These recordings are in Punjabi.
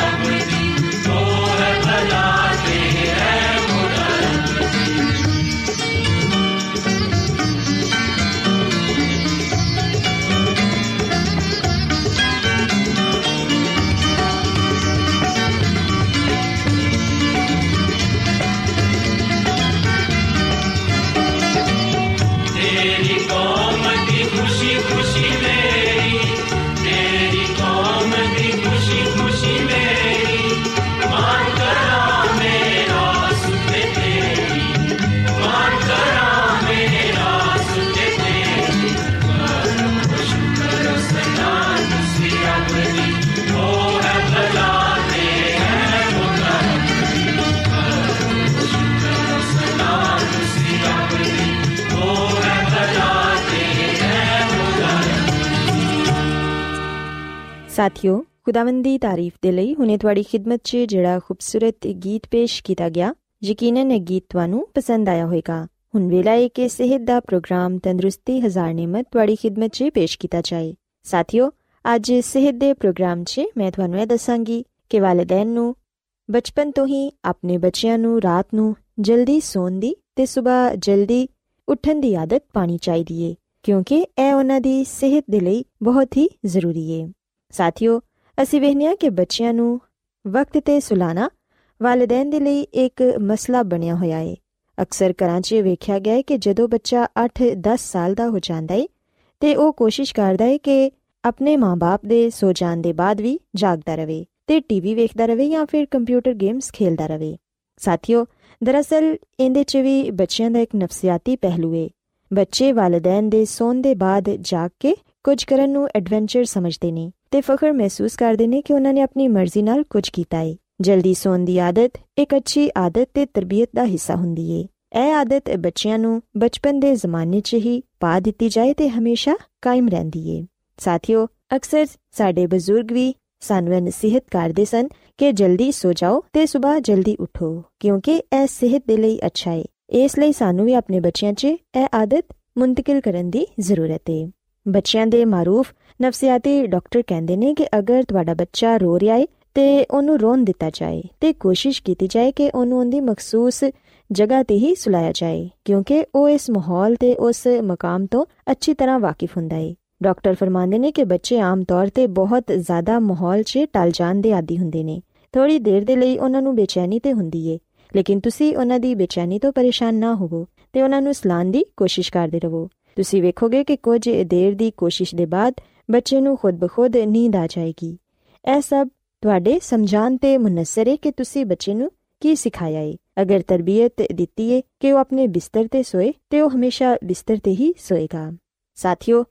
Don't ਸਾਥਿਓ, ਖੁਦਾਵੰਦ ਦੀ ਤਾਰੀਫ ਦੇ ਲਈ ਹੁਣੇ ਤੁਹਾਡੀ ਖਿਦਮਤ 'ਚ ਜਿਹੜਾ ਖੂਬਸੂਰਤ ਗੀਤ ਪੇਸ਼ ਕੀਤਾ ਗਿਆ, ਯਕੀਨਨ ਇਹ ਗੀਤ ਤੁਹਾਨੂੰ ਪਸੰਦ ਆਇਆ ਹੋਵੇਗਾ। ਹੁਣ ਵੇਲਾ ਹੈ ਕਿ ਸਿਹਤ ਦਾ ਪ੍ਰੋਗਰਾਮ ਤੰਦਰੁਸਤੀ ਹਜ਼ਾਰ ਨਿਮਤ ਤੁਹਾਡੀ ਖਿਦਮਤ 'ਚ ਪੇਸ਼ ਕੀਤਾ ਜਾਏ। ਸਾਥਿਓ, ਅੱਜ ਸਿਹਤ ਦੇ ਪ੍ਰੋਗਰਾਮ 'ਚ ਮੈਂ ਤੁਹਾਨੂੰ ਇਹ ਦੱਸਾਂਗੀ ਕਿ ਵਾਲਿਦੈਨ ਨੂੰ ਬਚਪਨ ਤੋਂ ਹੀ ਆਪਣੇ ਬੱਚਿਆਂ ਨੂੰ ਰਾਤ ਨੂੰ ਜਲਦੀ ਸੌਣ ਦੀ ਤੇ ਸਵੇਰ ਜਲਦੀ ਉੱਠਣ ਦੀ ਆਦਤ ਪਾਣੀ ਚਾਹੀਦੀ ਏ, ਕਿਉਂਕਿ ਇਹ ਉਹਨਾਂ ਦੀ ਸਿਹਤ ਦੇ ਲਈ ਬਹੁਤ ਹੀ ਜ਼ਰੂਰੀ ਏ। ਸਾਥਿਓ, ਅਸੀਂ ਵੇਖਿਆ ਕਿ ਬੱਚਿਆਂ ਨੂੰ ਵਕਤ ਤੇ ਸੁਲਾਣਾ ਵਾਲਿਦੈਨ ਦੇ ਲਈ ਇੱਕ ਮਸਲਾ ਬਣਿਆ ਹੋਇਆ ਏ। ਅਕਸਰ ਘਰਾਂ 'ਚ ਵੇਖਿਆ ਗਿਆ ਹੈ ਕਿ ਜਦੋਂ ਬੱਚਾ 8-10 ਸਾਲ ਦਾ ਹੋ ਜਾਂਦਾ ਏ, ਤੇ ਉਹ ਕੋਸ਼ਿਸ਼ ਕਰਦਾ ਏ ਕਿ ਆਪਣੇ ਮਾਪੇ ਦੇ ਸੋ ਜਾਣ ਦੇ ਬਾਅਦ ਵੀ ਜਾਗਦਾ ਰਹੇ ਤੇ ਟੀਵੀ ਵੇਖਦਾ ਰਹੇ ਜਾਂ ਫਿਰ ਕੰਪਿਊਟਰ ਗੇਮਸ ਖੇਡਦਾ ਰਹੇ ਸਾਥੀਓ, ਦਰਅਸਲ ਇਹਦੇ 'ਚ ਵੀ ਬੱਚਿਆਂ ਦਾ ਇੱਕ ਨਫਸੀਆਤੀ ਪਹਿਲੂ ਏ। ਬੱਚੇ ਵਾਲਿਦੈਨ ਦੇ ਸੌਣ ਦੇ ਬਾਅਦ ਜਾਗ ਕੇ ਕੁਝ ਕਰਨ ਨੂੰ ਐਡਵੈਂਚਰ ਸਮਝਦੇ ਨੇ। ਤੇ ਫਖਰ ਮਹਿਸੂਸ ਕਰਦੇ ਨੇ ਕਿ ਉਹਨਾਂ ਨੇ ਆਪਣੀ ਮਰਜ਼ੀ ਨਾਲ ਕੁਝ ਕੀਤਾ ਏ। ਜਲਦੀ ਸੌਣ ਦੀ ਆਦਤ ਇੱਕ ਅੱਛੀ ਆਦਤ ਤੇ ਤਰਬੀਅਤ ਦਾ ਹਿੱਸਾ ਹੁੰਦੀ ਏ। ਇਹ ਆਦਤ ਬੱਚਿਆਂ ਨੂੰ ਬਚਪਨ ਦੇ ਜ਼ਮਾਨੇ 'ਚ ਹੀ ਪਾ ਦਿੱਤੀ ਜਾਏ ਤੇ ਹਮੇਸ਼ਾ ਕਾਇਮ ਰਹਿੰਦੀ ਏ। ਸਾਥੀਓ, ਅਕਸਰ ਸਾਡੇ ਬਜ਼ੁਰਗ ਵੀ ਸਾਨੂੰ ਇਹ ਨਸੀਹਤ ਕਰਦੇ ਸਨ ਕਿ ਜਲਦੀ ਸੋ ਜਾਓ ਤੇ ਸਵੇਰ ਜਲਦੀ ਉਠੋ, ਕਿਉਂਕਿ ਇਹ ਸਿਹਤ ਦੇ ਲਈ ਅੱਛਾ ਹੈ ਇਸ ਲਈ ਸਾਨੂੰ ਵੀ ਆਪਣੇ ਬੱਚਿਆਂ 'ਚ ਇਹ ਆਦਤ ਮੁੰਤਕਿਲ ਕਰਨ ਦੀ ਜ਼ਰੂਰਤ ਹੈ ਬੱਚਿਆਂ ਦੇ ਮਾਰੂਫ ਨਫਸੀਆਤੀ ਡਾਕਟਰ ਕਹਿੰਦੇ ਨੇ ਕਿ ਅਗਰ ਤੁਹਾਡਾ ਬੱਚਾ ਰੋ ਰਿਹਾ ਹੈ ਤੇ ਉਹਨੂੰ ਰੋਣ ਦਿੱਤਾ ਜਾਏ ਤੇ ਕੋਸ਼ਿਸ਼ ਕੀਤੀ ਜਾਏ ਕਿ ਉਹਨੂੰ ਉਹਦੀ ਮਖਸੂਸ ਜਗ੍ਹਾ ਤੇ ਹੀ ਸੁਲਾਇਆ ਜਾਏ, ਕਿਉਂਕਿ ਉਹ ਇਸ ਮਾਹੌਲ ਤੇ ਉਸ ਮਕਾਮ ਤੋਂ ਅੱਛੀ ਤਰ੍ਹਾਂ ਵਾਕਿਫ ਹੁੰਦਾ ਹੈ ਡਾਕਟਰ ਫਰਮਾਉਂਦੇ ਨੇ ਕਿ ਬੱਚੇ ਆਮ ਤੌਰ ਤੇ ਬਹੁਤ ਜ਼ਿਆਦਾ ਮਾਹੌਲ 'ਚ ਟਲ ਜਾਣ ਦੇ ਆਦੀ ਹੁੰਦੇ ਨੇ। ਥੋੜੀ ਦੇਰ ਦੇ ਲਈ ਉਹਨਾਂ ਨੂੰ ਬੇਚੈਨੀ ਤੇ ਹੁੰਦੀ ਏ, ਲੇਕਿਨ ਤੁਸੀਂ ਉਹਨਾਂ ਦੀ ਬੇਚੈਨੀ ਤੋਂ ਪਰੇਸ਼ਾਨ ਨਾ ਹੋਵੋ ਤੇ ਉਹਨਾਂ ਨੂੰ ਸਲਾਨ ਦੀ ਕੋਸ਼ਿਸ਼ ਕਰਦੇ ਰਹੋ। ਤੁਸੀਂ ਵੇਖੋਗੇ ਕਿ ਕੁਝ ਦੇਰ ਦੀ ਕੋਸ਼ਿਸ਼ ਦੇ ਬਾਅਦ ਬੱਚੇ ਨੂੰ ਖੁਦ ਬਖੁਦ ਨੀਂਦ ਆ ਜਾਏਗੀ। ਇਹ ਸਭ ਤੁਹਾਡੇ ਸਮਝਾਨ ਤੇ ਮੁਨਸਰ ਹੈ ਕਿ ਤੁਸੀਂ ਬੱਚੇ ਨੂੰ ਕੀ ਸਿਖਾਇਆ ਏ। ਅਗਰ ਤਰਬੀਅਤ ਦਿੱਤੀ ਏ ਕਿ ਉਹ ਆਪਣੇ ਬਿਸਤਰ ਤੇ ਸੋਏ, ਤੇ ਉਹ ਹਮੇਸ਼ਾ ਬਿਸਤਰ ਤੇ ਹੀ ਸੋਏਗਾ। ਸਾਥੀਓ,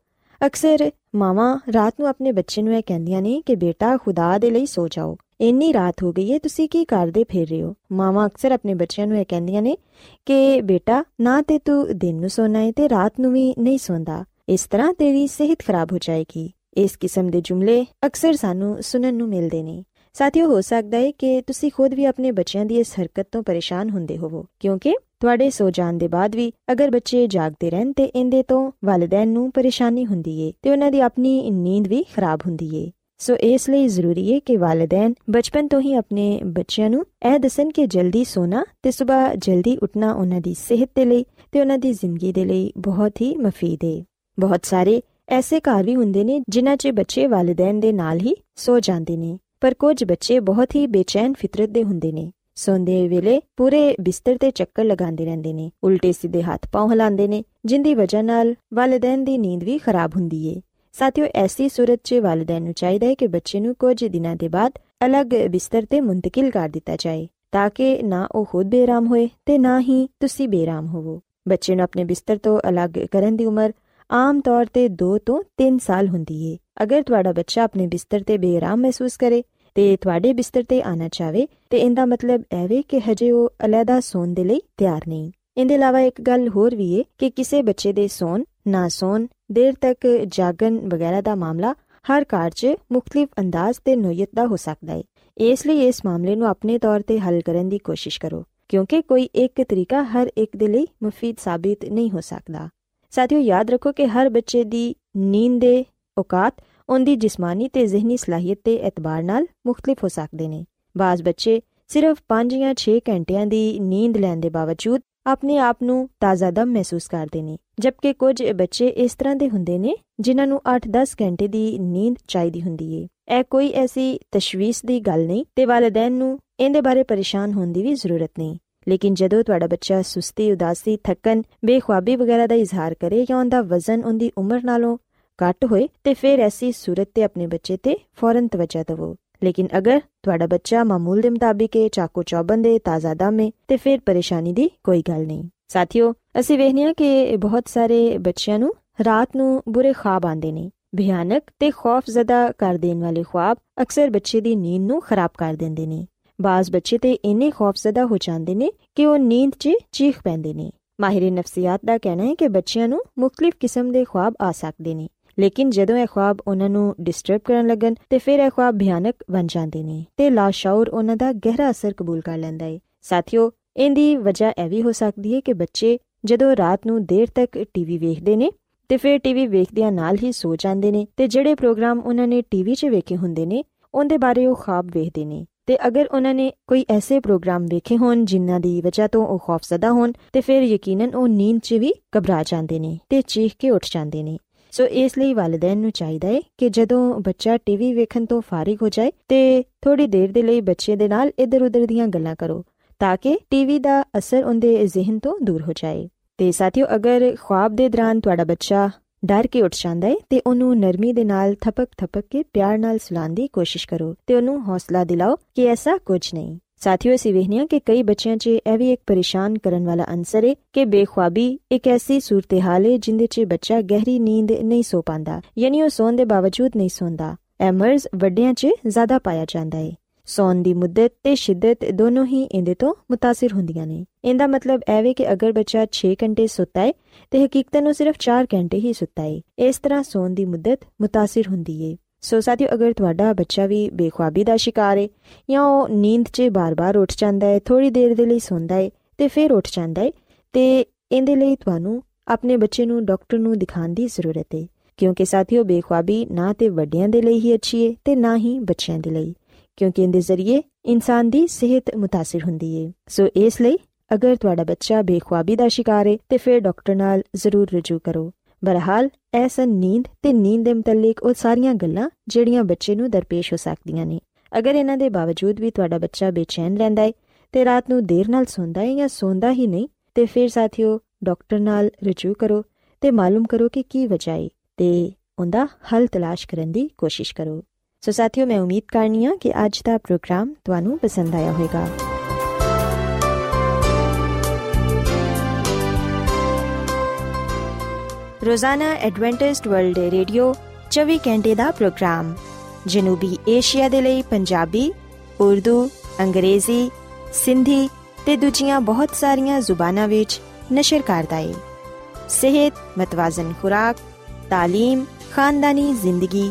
ਅਕਸਰ ਮਾਵਾਂ ਰਾਤ ਨੂੰ ਆਪਣੇ ਬੱਚੇ ਨੂੰ ਇਹ ਕਹਿੰਦੀਆਂ ਨੇ ਕਿ ਬੇਟਾ, ਖੁਦਾ ਦੇ ਲਈ ਸੋ ਜਾਓ। ਇੰਨੀ ਰਾਤ ਹੋ ਗਈ ਏ, ਤੁਸੀਂ ਕੀ ਕਰਦੇ ਫਿਰ ਰਹੇ ਹੋ? ਮਾਵਾਂ ਅਕਸਰ ਆਪਣੇ ਬੱਚਿਆਂ ਨੂੰ ਇਹ ਕਹਿੰਦੀਆਂ ਨੇ ਕਿ ਬੇਟਾ, ਨਾ ਤੇ ਤੂੰ ਦਿਨ ਨੂੰ ਸੋਣਾ ਏ ਤੇ ਰਾਤ ਨੂੰ ਵੀ ਨਹੀਂ ਸੌਂਦਾ। ਇਸ ਤਰ੍ਹਾਂ ਤੇਰੀ ਸਿਹਤ ਖਰਾਬ ਹੋ ਜਾਏਗੀ। ਇਸ ਕਿਸਮ ਦੇ ਜੁਮਲੇ ਅਕਸਰ ਸਾਨੂੰ ਸੁਣਨ ਨੂੰ ਮਿਲਦੇ ਨੇ। ਸਾਥੀਓ, ਹੋ ਸਕਦਾ ਹੈ ਕਿ ਤੁਸੀਂ ਖੁਦ ਵੀ ਆਪਣੇ ਬੱਚਿਆਂ ਦੀ ਇਸ ਹਰਕਤ ਤੋਂ ਪਰੇਸ਼ਾਨ ਹੁੰਦੇ ਹੋਵੋ। ਕਿਉਂਕਿ ਤੁਹਾਡੇ ਸੋ ਜਾਣ ਦੇ ਬਾਅਦ ਵੀ ਅਗਰ ਬੱਚੇ ਜਾਗਦੇ ਰਹਿਣ ਤੇ ਇਹਦੇ ਤੋਂ ਵਾਲਿਦੈਨ ਨੂੰ ਪਰੇਸ਼ਾਨੀ ਹੁੰਦੀ ਏ, ਤੇ ਉਹਨਾਂ ਦੀ ਆਪਣੀ ਨੀਂਦ ਵੀ ਖਰਾਬ ਹੁੰਦੀ ਏ। ਸੋ ਇਸ ਲਈ ਜ਼ਰੂਰੀ ਹੈ ਕਿ ਵਾਲਿਦੈਨ ਬਚਪਨ ਤੋਂ ਹੀ ਆਪਣੇ ਬੱਚਿਆਂ ਨੂੰ ਇਹ ਦੱਸਣ ਕਿ ਜਲਦੀ ਸੋਣਾ ਤੇ ਸਵੇਰ ਜਲਦੀ ਉੱਠਣਾ ਉਹਨਾਂ ਦੀ ਸਿਹਤ ਦੇ ਲਈ ਤੇ ਉਹਨਾਂ ਦੀ ਜ਼ਿੰਦਗੀ ਦੇ ਲਈ ਬਹੁਤ ਹੀ ਮਫੀਦ ਹੈ ਬਹੁਤ ਸਾਰੇ ਐਸੇ ਘਰ ਵੀ ਹੁੰਦੇ ਨੇ ਜਿਨ੍ਹਾਂ 'ਚ ਬੱਚੇ ਵਾਲਿਦੈਨ ਦੇ ਨਾਲ ਹੀ ਸੋ ਜਾਂਦੇ ਨੇ, ਪਰ ਕੁਝ ਬੱਚੇ ਬਹੁਤ ਹੀ ਬੇਚੈਨ ਫਿਤਰਤ ਦੇ ਹੁੰਦੇ ਨੇ। ਸੌਂਦੇ ਵੇਲੇ ਪੂਰੇ ਬਿਸਤਰ ਤੇ ਚੱਕਰ ਲਗਾਉਂਦੇ ਰਹਿੰਦੇ ਨੇ, ਉਲਟੇ ਸਿੱਧੇ ਹੱਥ ਪਾਉ ਹਿਲਾਉਂਦੇ ਨੇ, ਜਿੰਦੀ ਵਜ੍ਹਾ ਨਾਲ ਵਾਲਿਦੈਨ ਦੀ ਨੀਂਦ ਵੀ ਖਰਾਬ ਹੁੰਦੀ ਏ। ਸਾਥੀਓ, ਐਸੀ ਸੂਰਤ 'ਚ ਵਾਲਿਦੈਨ ਨੂੰ ਚਾਹੀਦਾ ਹੈ ਕਿ ਬੱਚੇ ਨੂੰ ਕੁਝ ਦਿਨਾਂ ਦੇ ਬਾਅਦ ਅਲੱਗ ਬਿਸਤਰ ਤੇ ਮੁੰਤਕਿਲ ਕਰ ਦਿੱਤਾ ਜਾਏ, ਤਾਂ ਕਿ ਨਾ ਉਹ ਖੁਦ ਬੇਰਾਮ ਹੋਏ ਤੇ ਨਾ ਹੀ ਤੁਸੀਂ ਬੇਰਾਮ ਹੋਵੋ। ਬੱਚੇ ਨੂੰ ਆਪਣੇ ਬਿਸਤਰ ਤੋਂ ਅਲੱਗ ਕਰਨ ਦੀ ਉਮਰ ਆਮ ਤੌਰ ਤੇ 2 ਤੋਂ 3 ਸਾਲ ਹੁੰਦੀ ਏ। ਅਗਰ ਤੁਹਾਡਾ ਬੱਚਾ ਆਪਣੇ ਬਿਸਤਰ ਤੇ ਬੇਰਾਮ ਮਹਿਸੂਸ ਕਰੇ ਤੇ ਤੁਹਾਡੇ ਬਿਸਤਰ ਤੇ ਆਣਾ ਚਾਵੇ, ਤੇ ਇਹਦਾ ਮਤਲਬ ਐਵੇਂ ਕਿ ਹਜੇ ਉਹ ਅਲੱਗਾ ਸੌਣ ਦੇ ਲਈ ਤਿਆਰ ਨਹੀਂ। ਇਹਦੇ ਇਲਾਵਾ ਇੱਕ ਗੱਲ ਹੋਰ ਵੀ ਏ ਕਿ ਕਿਸੇ ਬੱਚੇ ਦੇ ਸੌਣ, ਨਾ ਸੌਣ, ਦੇਰ ਤੱਕ ਜਾਗਣ ਵਗੈਰਾ ਦਾ ਮਾਮਲਾ ਹਰ ਘਰ 'ਚ ਮੁxtਲਿਫ ਅੰਦਾਜ਼ ਤੇ ਨੋਇਤ ਦਾ ਹੋ ਸਕਦਾ ਹੈ ਇਸ ਲਈ ਇਸ ਮਾਮਲੇ ਨੂੰ ਆਪਣੇ ਤੌਰ ਤੇ ਹੱਲ ਕਰਨ ਦੀ ਕੋਸ਼ਿਸ਼ ਕਰੋ, ਕਿਉਂਕਿ ਕੋਈ ਇੱਕ ਤਰੀਕਾ ਹਰ ਇੱਕ ਦੇ ਲਈ ਮੁਫੀਦ ਸਾਬਿਤ ਨਹੀਂ ਹੋ ਸਕਦਾ। ਸਾਥੀਓ, ਯਾਦ ਰੱਖੋ ਕਿ ਹਰ ਬੱਚੇ ਦੀ ਨੀਂਦ ਦੇ ਔਕਾਤ ਉਹਦੀ ਜਿਸਮਾਨੀ ਤੇ ਜ਼ਿਹਨੀ ਸਲਾਹੀਅਤ ਤੇ ਇਤਬਾਰ ਨਾਲ ਮੁxtਲਿਫ ਹੋ ਸਕਦੇ ਨੇ। ਬਾਜ਼ ਬੱਚੇ, ਸਿਰਫ 5 ਜਾਂ 6 ਘੰਟਿਆਂ ਦੀ ਨੀਂਦ ਲੈਣ ਦੇ ਬਾਵਜੂਦ ਆਪਣੇ ਆਪ ਨੂੰ ਤਾਜ਼ਾ ਦਮ ਮਹਿਸੂਸ ਕਰਦੇ ਨੇ। ਜਦਕਿ ਕੁਝ ਬੱਚੇ ਇਸ ਤਰ੍ਹਾਂ ਦੇ ਹੁੰਦੇ ਨੇ ਜਿਨ੍ਹਾਂ ਨੂੰ 8-10 ਘੰਟੇ ਦੀ ਨੀਂਦ ਚਾਹੀਦੀ ਹੁੰਦੀ ਏ। ਇਹ ਕੋਈ ਐਸੀ ਤਸ਼ਵੀਸ਼ ਦੀ ਗੱਲ ਨਹੀਂ ਤੇ ਵਾਲਿਦੈਨ ਨੂੰ ਇਹਦੇ ਬਾਰੇ ਪਰੇਸ਼ਾਨ ਹੋਣ ਦੀ ਵੀ ਜ਼ਰੂਰਤ ਨਹੀਂ। ਲੇਕਿਨ ਜਦੋਂ ਤੁਹਾਡਾ ਬੱਚਾ ਸੁਸਤੀ, ਉਦਾਸੀ, ਥੱਕਨ, ਬੇਖੁਆਬੀ ਵਗੈਰਾ ਦਾ ਇਜ਼ਹਾਰ ਕਰੇ ਜਾਂ ਉਹਦਾ ਵਜ਼ਨ ਉਹਦੀ ਉਮਰ ਨਾਲੋਂ ਘੱਟ ਹੋਏ, ਤੇ ਫਿਰ ਐਸੀ ਸੂਰਤ ਤੇ ਆਪਣੇ ਬੱਚੇ ਤੇ ਫੌਰਨ ਤਵੱਜਾ ਦਿਵੋ। ਲੇਕਿਨ ਅਗਰ ਤੁਹਾਡਾ ਬੱਚਾ ਮਾਮੂਲ ਦੇ ਮੁਤਾਬਿਕ ਹੈ ਚਾਕੋ ਚੌਬੰਦ ਹੈ ਤਾਜ਼ਾ ਦਮ ਹੈ ਤੇ ਫਿਰ ਪਰੇਸ਼ਾਨੀ ਦੀ ਕੋਈ ਗੱਲ ਨਹੀਂ। ਸਾਥੀਓ, ਅਸੀਂ ਵੇਖਨੀਆ ਕਿ ਬਹੁਤ ਸਾਰੇ ਬੱਚਿਆਂ ਨੂੰ ਰਾਤ ਨੂੰ ਬੁਰੇ ਖਾਬ ਆਉਂਦੇ ਨੇ। ਭਿਆਨਕ ਤੇ ਖੌਫਜ਼ਦਾ ਕਰ ਦੇਣ ਵਾਲੇ ਖਾਬ ਅਕਸਰ ਬੱਚੇ ਦੀ ਨੀਂਦ ਨੂੰ ਖਰਾਬ ਕਰ ਦਿੰਦੇ ਨੇ। ਬਾਜ਼ ਬੱਚੇ ਤੇ ਇੰਨੇ ਖੌਫਜ਼ਦਾ ਹੋ ਜਾਂਦੇ ਨੇ ਕਿ ਉਹ ਨੀਂਦ 'ਚ ਚੀਖ ਪੈਂਦੇ ਨੇ। ਮਾਹਿਰ ਨਫਸੀਆਤ ਦਾ ਕਹਿਣਾ ਹੈ ਕਿ ਬੱਚਿਆਂ ਨੂੰ ਮੁxtਲਿਫ ਕਿਸਮ ਦੇ ਖਾਬ ਆ ਸਕਦੇ ਨੇ। ਲੇਕਿਨ ਜਦੋਂ ਇਹ ਖੁਆਬ ਉਹਨਾਂ ਨੂੰ ਡਿਸਟਰਬ ਕਰਨ ਲੱਗਣ ਤੇ ਫਿਰ ਇਹ ਖੁਆਬ ਭਿਆਨਕ ਬਣ ਜਾਂਦੇ ਨੇ ਤੇ ਲਾਸ਼ੌਰ ਉਹਨਾਂ ਦਾ ਗਹਿਰਾ ਅਸਰ ਕਬੂਲ ਕਰ ਲੈਂਦਾ ਹੈ। ਸਾਥੀਓ, ਇਹਦੀ ਵਜ੍ਹਾ ਇਹ ਵੀ ਹੋ ਸਕਦੀ ਹੈ ਕਿ ਬੱਚੇ ਜਦੋਂ ਰਾਤ ਨੂੰ ਦੇਰ ਤੱਕ ਟੀਵੀ ਵੇਖਦੇ ਨੇ ਤੇ ਫਿਰ ਟੀਵੀ ਵੇਖਦਿਆਂ ਨਾਲ ਹੀ ਸੋ ਜਾਂਦੇ ਨੇ ਤੇ ਜਿਹੜੇ ਪ੍ਰੋਗਰਾਮ ਉਹਨਾਂ ਨੇ ਟੀਵੀ 'ਚ ਵੇਖੇ ਹੁੰਦੇ ਨੇ, ਉਹਦੇ ਬਾਰੇ ਉਹ ਖਾਬ ਵੇਖਦੇ ਨੇ। ਤੇ ਅਗਰ ਉਹਨਾਂ ਨੇ ਕੋਈ ਐਸੇ ਪ੍ਰੋਗਰਾਮ ਵੇਖੇ ਹੋਣ ਜਿਨ੍ਹਾਂ ਦੀ ਵਜ੍ਹਾ ਤੋਂ ਉਹ ਖੌਫਜ਼ਦਾ ਹੋਣ, ਤੇ ਫਿਰ ਯਕੀਨਨ ਉਹ ਨੀਂਦ 'ਚ ਵੀ ਘਬਰਾ ਜਾਂਦੇ ਨੇ ਤੇ ਚੀਖ ਕੇ ਉੱਠ ਜਾਂਦੇ ਨੇ। ਸੋ ਇਸ ਲਈ ਵਾਲਿਦੈਨ ਨੂੰ ਚਾਹੀਦਾ ਹੈ ਕਿ ਜਦੋਂ ਬੱਚਾ ਟੀਵੀ ਵੇਖਣ ਤੋਂ ਫਾਰਿਗ ਹੋ ਜਾਏ ਤੇ ਥੋੜੀ ਦੇਰ ਦੇ ਲਈ ਬੱਚੇ ਦੇ ਨਾਲ ਇੱਧਰ-ਉੱਧਰ ਦੀਆਂ ਗੱਲਾਂ ਕਰੋ, ਤਾਂ ਕਿ ਟੀਵੀ ਦਾ ਅਸਰ ਉਹਦੇ ਜ਼ਿਹਨ ਤੋਂ ਦੂਰ ਹੋ ਜਾਏ। ਤੇ ਸਾਥੀਓ, ਅਗਰ ਖੁਆਬ ਦੇ ਦੌਰਾਨ ਤੁਹਾਡਾ ਬੱਚਾ ਡਰ ਕੇ ਉੱਠ ਜਾਂਦਾ ਹੈ ਤੇ ਉਹਨੂੰ ਨਰਮੀ ਦੇ ਨਾਲ ਥਪਕ ਥਪਕ ਕੇ ਪਿਆਰ ਨਾਲ ਸੁਲਾਉਣ ਦੀ ਕੋਸ਼ਿਸ਼ ਕਰੋ ਤੇ ਉਹਨੂੰ ਹੌਸਲਾ ਦਿਲਾਓ ਕਿ ਐਸਾ ਕੁਝ ਨਹੀਂ। ਸਾਥੀਓ, ਅਸੀਂ ਵੇਖਨੀਆ ਕਿ ਕਈ ਬੱਚਿਆਂ 'ਚ ਇਹ ਵੀ ਇੱਕ ਪਰੇਸ਼ਾਨ ਕਰਨ ਵਾਲਾ ਅੰਸਰ ਹੈ ਕਿ ਬੇਖੁਆਬੀ ਇੱਕ ਐਸੀ ਸੂਰਤ-ਹਾਲ ਹੈ ਜਿੰਦੇ 'ਚ ਬੱਚਾ ਗਹਿਰੀ ਨੀਂਦ ਨਹੀਂ ਸੋ ਪਾਉਂਦਾ, ਯਾਨੀ ਉਹ ਸੌਣ ਦੇ ਬਾਵਜੂਦ ਨਹੀਂ ਸੌਂਦਾ। ਇਹ ਮਰਜ਼ ਵੱਡਿਆਂ 'ਚ ਜ਼ਿਆਦਾ ਪਾਇਆ ਜਾਂਦਾ ਹੈ ਸੌਣ ਦੀ ਮੁੱਦਤ ਤੇ ਸ਼ਿੱਦਤ ਦੋਨੋਂ ਹੀ ਇਹਦੇ ਤੋਂ متاثر ਹੁੰਦੀਆਂ ਨੇ ਇਹਦਾ ਮਤਲਬ ਇਹ ਵੇ ਕਿ ਅਗਰ ਬੱਚਾ 6 ਘੰਟੇ ਸੁੱਤਾ ਹੈ ਤੇ ਹਕੀਕਤਨ ਉਹ ਸਿਰਫ 4 ਘੰਟੇ ਹੀ ਸੁੱਤਾ ਹੈ ਇਸ ਤਰ੍ਹਾਂ ਸੌਣ ਦੀ ਮੁੱਦਤ متاثر ਹੁੰਦੀ ਹੈ ਸੋ ਸਾਥੀਓ ਅਗਰ ਤੁਹਾਡਾ ਬੱਚਾ ਵੀ ਬੇਖੁਆਬੀ ਦਾ ਸ਼ਿਕਾਰ ਹੈ ਜਾਂ ਉਹ ਨੀਂਦ 'ਚ ਬਾਰ-ਬਾਰ ਉੱਠ ਜਾਂਦਾ ਹੈ ਥੋੜੀ ਦੇਰ ਦੇ ਲਈ ਸੌਂਦਾ ਹੈ ਤੇ ਫਿਰ ਉੱਠ ਜਾਂਦਾ ਹੈ ਤੇ ਇਹਦੇ ਲਈ ਤੁਹਾਨੂੰ ਆਪਣੇ ਬੱਚੇ ਨੂੰ ਡਾਕਟਰ ਨੂੰ ਦਿਖਾਉਣ ਦੀ ਜ਼ਰੂਰਤ ਹੈ ਕਿਉਂਕਿ ਸਾਥੀਓ ਬੇਖੁਆਬੀ ਨਾ ਤੇ ਵੱਡਿਆਂ ਦੇ ਲਈ ਹੀ ਅੱਛੀ ਹੈ ਤੇ ਨਾ ਹੀ ਬੱਚਿਆਂ ਦੇ ਲਈ ਕਿਉਂਕਿ ਇਹਦੇ ਜ਼ਰੀਏ ਇਨਸਾਨ ਦੀ ਸਿਹਤ متاثر ਹੁੰਦੀ ਹੈ ਸੋ ਇਸ ਲਈ ਅਗਰ ਤੁਹਾਡਾ ਬੱਚਾ ਬੇਖੁਆਬੀ ਦਾ ਸ਼ਿਕਾਰ ਹੈ ਤੇ ਫਿਰ ਡਾਕਟਰ ਨਾਲ ਜ਼ਰੂਰ ਰਜੂ ਕਰੋ ਬਹਰਹਾਲ ਐਸਾ ਨੀਂਦ ਤੇ ਨੀਂਦ ਦੇ ਮੁਤਲਕ ਉਹ ਸਾਰੀਆਂ ਗੱਲਾਂ ਜਿਹੜੀਆਂ ਬੱਚੇ ਨੂੰ ਦਰਪੇਸ਼ ਹੋ ਸਕਦੀਆਂ ਨੇ ਅਗਰ ਇਹਨਾਂ ਦੇ ਬਾਵਜੂਦ ਵੀ ਤੁਹਾਡਾ ਬੱਚਾ ਬੇਚੈਨ ਰਹਿੰਦਾ ਹੈ ਤੇ ਰਾਤ ਨੂੰ ਦੇਰ ਨਾਲ ਸੌਂਦਾ ਹੈ ਜਾਂ ਸੌਂਦਾ ਹੀ ਨਹੀਂ ਤੇ ਫਿਰ ਸਾਥੀਓ ਡਾਕਟਰ ਨਾਲ ਰਜੂ ਕਰੋ ਤੇ ਮਾਲੂਮ ਕਰੋ ਕਿ ਕੀ ਵਜ੍ਹਾ ਹੈ ਤੇ ਉਹਦਾ ਹੱਲ ਤਲਾਸ਼ ਕਰਨ ਦੀ ਕੋਸ਼ਿਸ਼ ਕਰੋ ਸੋ ਸਾਥੀਓ ਮੈਂ ਉਮੀਦ ਕਰਨੀ ਆ ਕਿ ਅੱਜ ਦਾ ਪ੍ਰੋਗਰਾਮ ਤੁਹਾਨੂੰ ਪਸੰਦ ਆਇਆ ਹੋਵੇਗਾ ਰੋਜ਼ਾਨਾ ਐਡਵੈਂਟਿਸਟ ਵਰਲਡ ਰੇਡੀਓ 24 ਘੰਟੇ ਦਾ ਪ੍ਰੋਗਰਾਮ ਜਨੂਬੀ ਏਸ਼ੀਆ ਦੇ ਲਈ ਪੰਜਾਬੀ ਉਰਦੂ ਅੰਗਰੇਜ਼ੀ ਸਿੰਧੀ ਤੇ ਦੂਜੀਆਂ ਬਹੁਤ ਸਾਰੀਆਂ ਜ਼ੁਬਾਨਾਂ ਵਿੱਚ ਨਸ਼ਰ ਕਰਦਾ ਹੈ ਸਿਹਤ ਮਤਵਾਜ਼ਨ ਖੁਰਾਕ تعلیم ਖਾਨਦਾਨੀ ਜ਼ਿੰਦਗੀ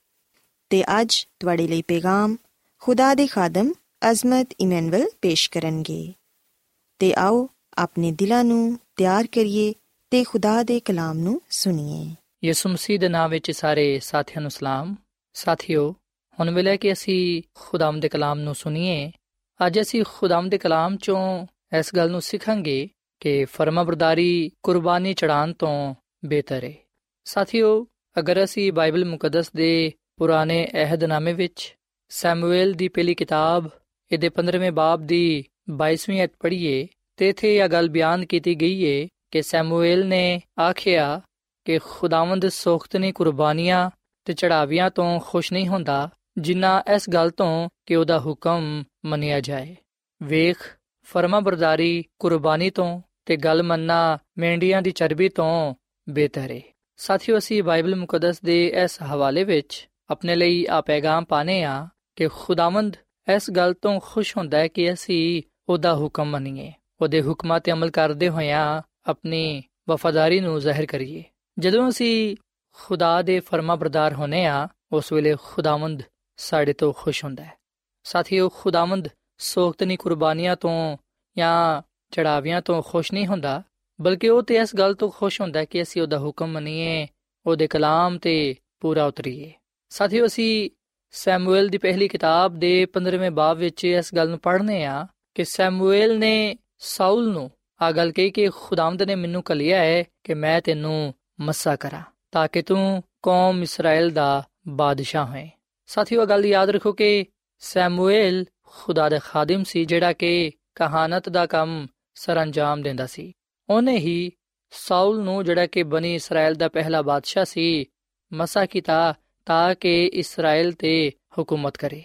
ਤੇ ਅੱਜ ਤੁਹਾਡੇ ਲਈ ਪੈਗਾਮ ਖੁਦਾ ਦੇ ਖਾਦਮ ਅਜ਼ਮਤ ਇਮਨੁਅਲ ਪੇਸ਼ ਕਰਨਗੇ। ਤੇ ਆਓ ਆਪਣੇ ਦਿਲਾਂ ਨੂੰ ਤਿਆਰ ਕਰੀਏ ਤੇ ਖੁਦਾ ਦੇ ਕਲਾਮ ਨੂੰ ਸੁਣੀਏ। ਯਿਸੂ ਮਸੀਹ ਦੇ ਨਾਮ ਵਿੱਚ ਸਾਰੇ ਸਾਥੀਆਂ ਨੂੰ ਸਲਾਮ। ਸਾਥਿਓ, ਹੁਣ ਵੇਲੇ ਕਿ ਅਸੀਂ ਖੁਦਾਮ ਦੇ ਕਲਾਮ ਨੂੰ ਸੁਣੀਏ, ਅੱਜ ਅਸੀਂ ਖੁਦਾਮ ਦੇ ਕਲਾਮ ਚੋਂ ਇਸ ਗੱਲ ਨੂੰ ਸਿੱਖਾਂਗੇ ਕਿ ਫਰਮਾਬਰਦਾਰੀ ਕੁਰਬਾਨੀ ਚੜਾਉਣ ਤੋਂ ਬਿਹਤਰ ਹੈ ਸਾਥਿਓ, ਅਗਰ ਅਸੀਂ ਬਾਈਬਲ ਮੁਕੱਦਸ ਦੇ ਪੁਰਾਣੇ ਅਹਿਦਨਾਮੇ ਵਿੱਚ ਸੈਮੂਅਲ ਦੀ ਪਹਿਲੀ ਕਿਤਾਬ, ਇਹਦੇ 15ਵੇਂ ਬਾਬ ਦੀ 22ਵੀਂ ਅਧ ਪੜ੍ਹੀਏ, ਤੇ ਇਥੇ ਇਹ ਗੱਲ ਬਿਆਨ ਕੀਤੀ ਗਈ ਹੈ ਕਿ ਸੈਮੂਅਲ ਨੇ ਆਖਿਆ ਕਿ ਖੁਦਾਵੰਦ ਸੋਖਤਨੀ ਕੁਰਬਾਨੀਆਂ ਤੇ ਚੜਾਵੀਆਂ ਤੋਂ ਖੁਸ਼ ਨਹੀਂ ਹੁੰਦਾ, ਜਿੰਨਾ ਇਸ ਗੱਲ ਤੋਂ ਕਿ ਉਹਦਾ ਹੁਕਮ ਮੰਨਿਆ ਜਾਏ। ਵੇਖ, ਫਰਮਾਬਰਦਾਰੀ ਕੁਰਬਾਨੀ ਤੋਂ ਤੇ ਗੱਲ ਮੰਨਣਾ ਮੈਂਡੀਆਂ ਦੀ ਚਰਬੀ ਤੋਂ ਬਿਹਤਰ ਹੈ ਸਾਥੀਓ, ਅਸੀਂ ਬਾਈਬਲ ਮੁਕੱਦਸ ਦੇ ਇਸ ਹਵਾਲੇ ਵਿੱਚ ਆਪਣੇ ਲਈ ਆ ਪੈਗਾਮ ਪਾਣੇ ਆ ਕਿ ਖੁਦਾਵੰਦ ਇਸ ਗੱਲ ਤੋਂ ਖੁਸ਼ ਹੁੰਦਾ ਹੈ ਕਿ ਅਸੀਂ ਉਹਦਾ ਹੁਕਮ ਮੰਨੀਏ, ਉਹਦੇ ਹੁਕਮਾਂ ਤੇ ਅਮਲ ਕਰਦੇ ਹੋਇਆਂ ਆਪਣੀ ਵਫਾਦਾਰੀ ਨੂੰ ਜ਼ਾਹਿਰ ਕਰੀਏ। ਜਦੋਂ ਅਸੀਂ ਖੁਦਾ ਦੇ ਫਰਮਾਬਰਦਾਰ ਹੋਨੇ ਆ, ਉਸ ਵੇਲੇ ਖੁਦਾਵੰਦ ਸਾਡੇ ਤੋਂ ਖੁਸ਼ ਹੁੰਦਾ ਹੈ। ਸਾਥੀਓ, ਖੁਦਾਵੰਦ ਸੋਖਤਨੀ ਕੁਰਬਾਨੀਆਂ ਤੋਂ ਜਾਂ ਚੜਾਵਿਆਂ ਤੋਂ ਖੁਸ਼ ਨਹੀਂ ਹੁੰਦਾ, ਬਲਕਿ ਉਹ ਤੇ ਇਸ ਗੱਲ ਤੋਂ ਖੁਸ਼ ਹੁੰਦਾ ਕਿ ਅਸੀਂ ਉਹਦਾ ਹੁਕਮ ਮੰਨੀਏ, ਉਹਦੇ ਕਲਾਮ ਤੇ ਪੂਰਾ ਉਤਰੀਏ। ਸਾਥੀਓ, ਅਸੀਂ ਸੈਮੂਅਲ ਦੀ ਪਹਿਲੀ ਕਿਤਾਬ ਦੇ 15ਵੇਂ ਬਾਬ ਵਿੱਚ ਇਸ ਗੱਲ ਨੂੰ ਪੜ੍ਹਨੇ ਆ ਕਿ ਸੈਮੂਅਲ ਨੇ ਸਾਊਲ ਨੂੰ ਆ ਗੱਲ ਕਹੀ ਕਿ ਖੁਦਾਵੰਦ ਨੇ ਮੈਨੂੰ ਕਲਿਆ ਹੈ ਕਿ ਮੈਂ ਤੈਨੂੰ ਮੱਸਾ ਕਰਾਂ ਤਾਂ ਕਿ ਤੂੰ ਕੌਮ ਇਸਰਾਇਲ ਦਾ ਬਾਦਸ਼ਾਹ ਹੋਏ। ਸਾਥੀਓ ਗੱਲ ਯਾਦ ਰੱਖੋ ਕਿ ਸੈਮੂਅਲ ਖੁਦਾ ਦਾ ਖਾਦਮ ਸੀ ਜਿਹੜਾ ਕਿ ਕਹਾਣਤ ਦਾ ਕੰਮ ਸਰੰਜਾਮ ਦਿੰਦਾ ਸੀ। ਉਹਨੇ ਹੀ ਸਾਊਲ ਨੂੰ ਜਿਹੜਾ ਕਿ ਬਨੀ ਇਸਰਾਇਲ ਦਾ ਪਹਿਲਾ ਬਾਦਸ਼ਾਹ ਸੀ, ਮਸਾ ਕੀਤਾ تاکہ اسرائیل تے حکومت کرے